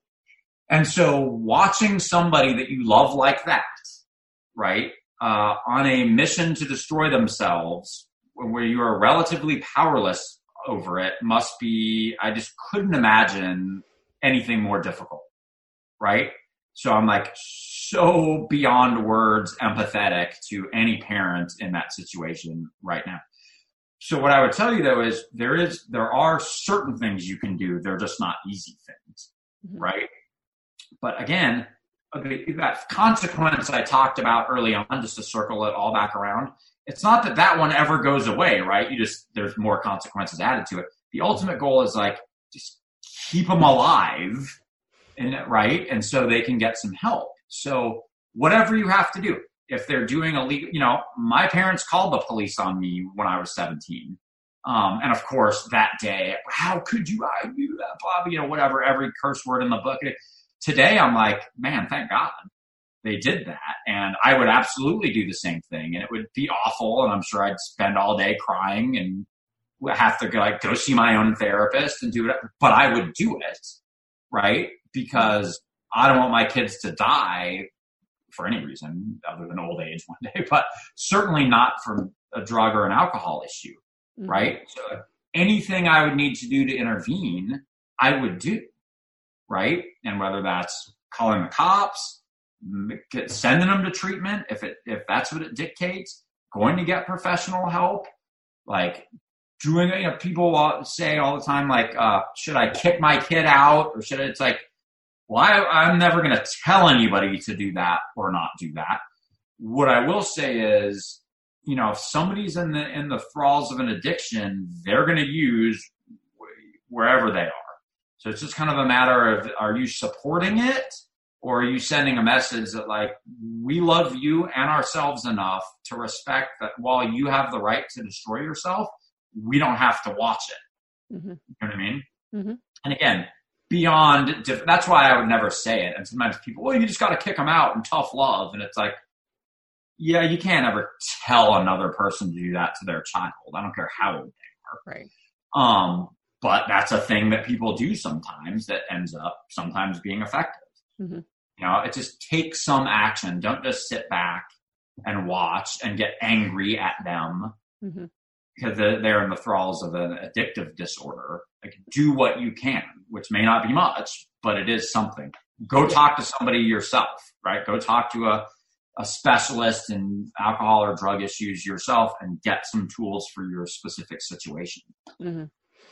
And so watching somebody that you love like that, right? uh, on a mission to destroy themselves, where you are relatively powerless over it, must be, I just couldn't imagine anything more difficult. Right. So I'm like so beyond words empathetic to any parent in that situation right now. So what I would tell you though is there is there are certain things you can do. They're just not easy things, mm-hmm. right? But again, that consequence I talked about early on, just to circle it all back around, it's not that that one ever goes away, right? You just, there's more consequences added to it. The ultimate goal is like, just keep them alive, and right? And so they can get some help. So whatever you have to do, if they're doing illegal, you know, my parents called the police on me when I was 17. Um, and of course, that day, how could you I do that? Blah, you know, whatever, every curse word in the book today I'm like, man, thank God they did that. And I would absolutely do the same thing. And it would be awful. And I'm sure I'd spend all day crying and have to go, like go see my own therapist and do it. But I would do it, right? Because I don't want my kids to die for any reason other than old age one day, but certainly not from a drug or an alcohol issue, mm-hmm. right? So anything I would need to do to intervene, I would do right? And whether that's calling the cops, sending them to treatment, if it if that's what it dictates, going to get professional help, like doing you know people say all the time like uh, should I kick my kid out or should I, it's like well I, I'm never going to tell anybody to do that or not do that. What I will say is you know if somebody's in the in the thralls of an addiction, they're going to use wherever they are so it's just kind of a matter of are you supporting it or are you sending a message that like we love you and ourselves enough to respect that while you have the right to destroy yourself, we don't have to watch it. Mm-hmm. You know what I mean? Mm-hmm. And again, beyond. Diff- that's why I would never say it. And sometimes people, well, you just got to kick them out and tough love, and it's like, yeah, you can't ever tell another person to do that to their child. I don't care how old they are. Right. Um, but that's a thing that people do sometimes that ends up sometimes being effective. Mm-hmm. You know, it just takes some action. Don't just sit back and watch and get angry at them mm-hmm. Because they're in the thralls of an addictive disorder. Like, do what you can, which may not be much, but it is something. Go talk to somebody yourself, right? Go talk to a, a specialist in alcohol or drug issues yourself and get some tools for your specific situation. Mm-hmm.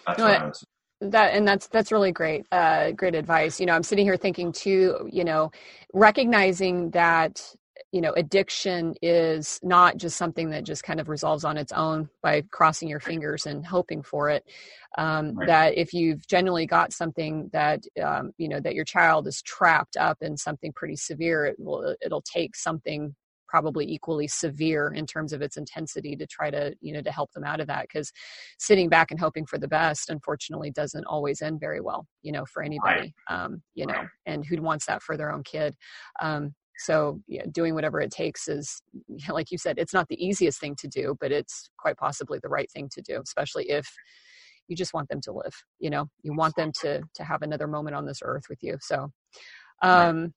That's no, what I would say that and that's that's really great uh great advice you know i'm sitting here thinking too you know recognizing that you know addiction is not just something that just kind of resolves on its own by crossing your fingers and hoping for it um, right. that if you've genuinely got something that um, you know that your child is trapped up in something pretty severe it will it'll take something probably equally severe in terms of its intensity to try to you know to help them out of that because sitting back and hoping for the best unfortunately doesn't always end very well you know for anybody right. um, you know and who wants that for their own kid um, so yeah, doing whatever it takes is like you said it's not the easiest thing to do but it's quite possibly the right thing to do especially if you just want them to live you know? You want them to to have another moment on this earth with you. So um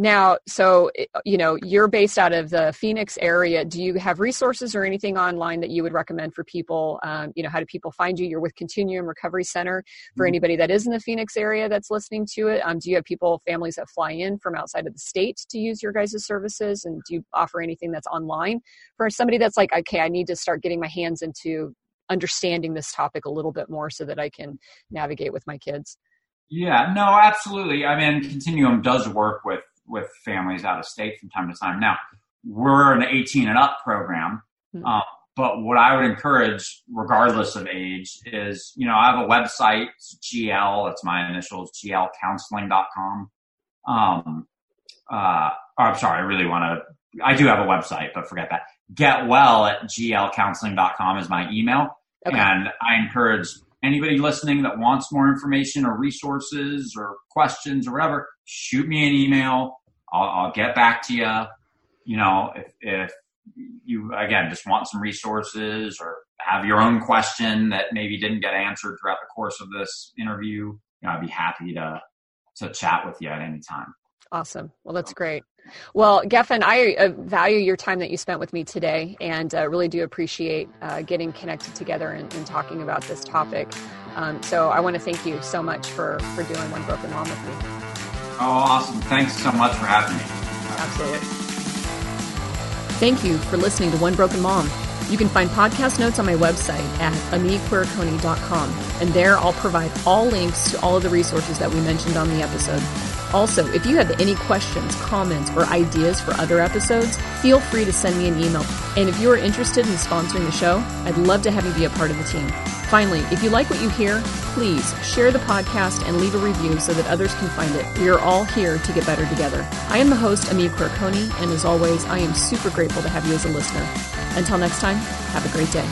now, so, eh, you know, you're based out of the Phoenix area. Do you have resources or anything online that you would recommend for people? Um, you know, how do people find you? You're with Continuum Recovery Center. For mm-hmm. anybody that is in the Phoenix area that's listening to it, um, do you have people, families that fly in from outside of the state to use your guys' services? And do you offer anything that's online for somebody that's like, okay, I need to start getting my hands into understanding this topic a little bit more so that I can navigate with my kids? Yeah, no, absolutely. I mean, Continuum does work with with families out of state from time to time. Now, we're an 18 and up program, mm-hmm. um, but what I would encourage, regardless of age, is you know I have a website, GL. That's my initials, glcounseling.com. Um, uh, oh, I'm sorry, I really want to. I do have a website, but forget that. Get well at glcounseling.com is my email, okay. and I encourage anybody listening that wants more information or resources or questions or whatever, shoot me an email. I'll, I'll get back to you. You know, if, if you again just want some resources or have your own question that maybe didn't get answered throughout the course of this interview, you know, I'd be happy to to chat with you at any time. Awesome. Well, that's great. Well, Geffen, I uh, value your time that you spent with me today and uh, really do appreciate uh, getting connected together and, and, talking about this topic. Um, so I want to thank you so much for, for doing One Broken Mom with me. Oh, awesome. Thanks so much for having me. Absolutely. Thank you for listening to One Broken Mom. You can find podcast notes on my website at ameequiriconi.com, and there I'll provide all links to all of the resources that we mentioned on the episode. Also, if you have any questions, comments, or ideas for other episodes, feel free to send me an email. And if you are interested in sponsoring the show, I'd love to have you be a part of the team. Finally, if you like what you hear, please share the podcast and leave a review so that others can find it. We are all here to get better together. I am the host, Ameé Quiriconi, and as always, I am super grateful to have you as a listener. Until next time, have a great day.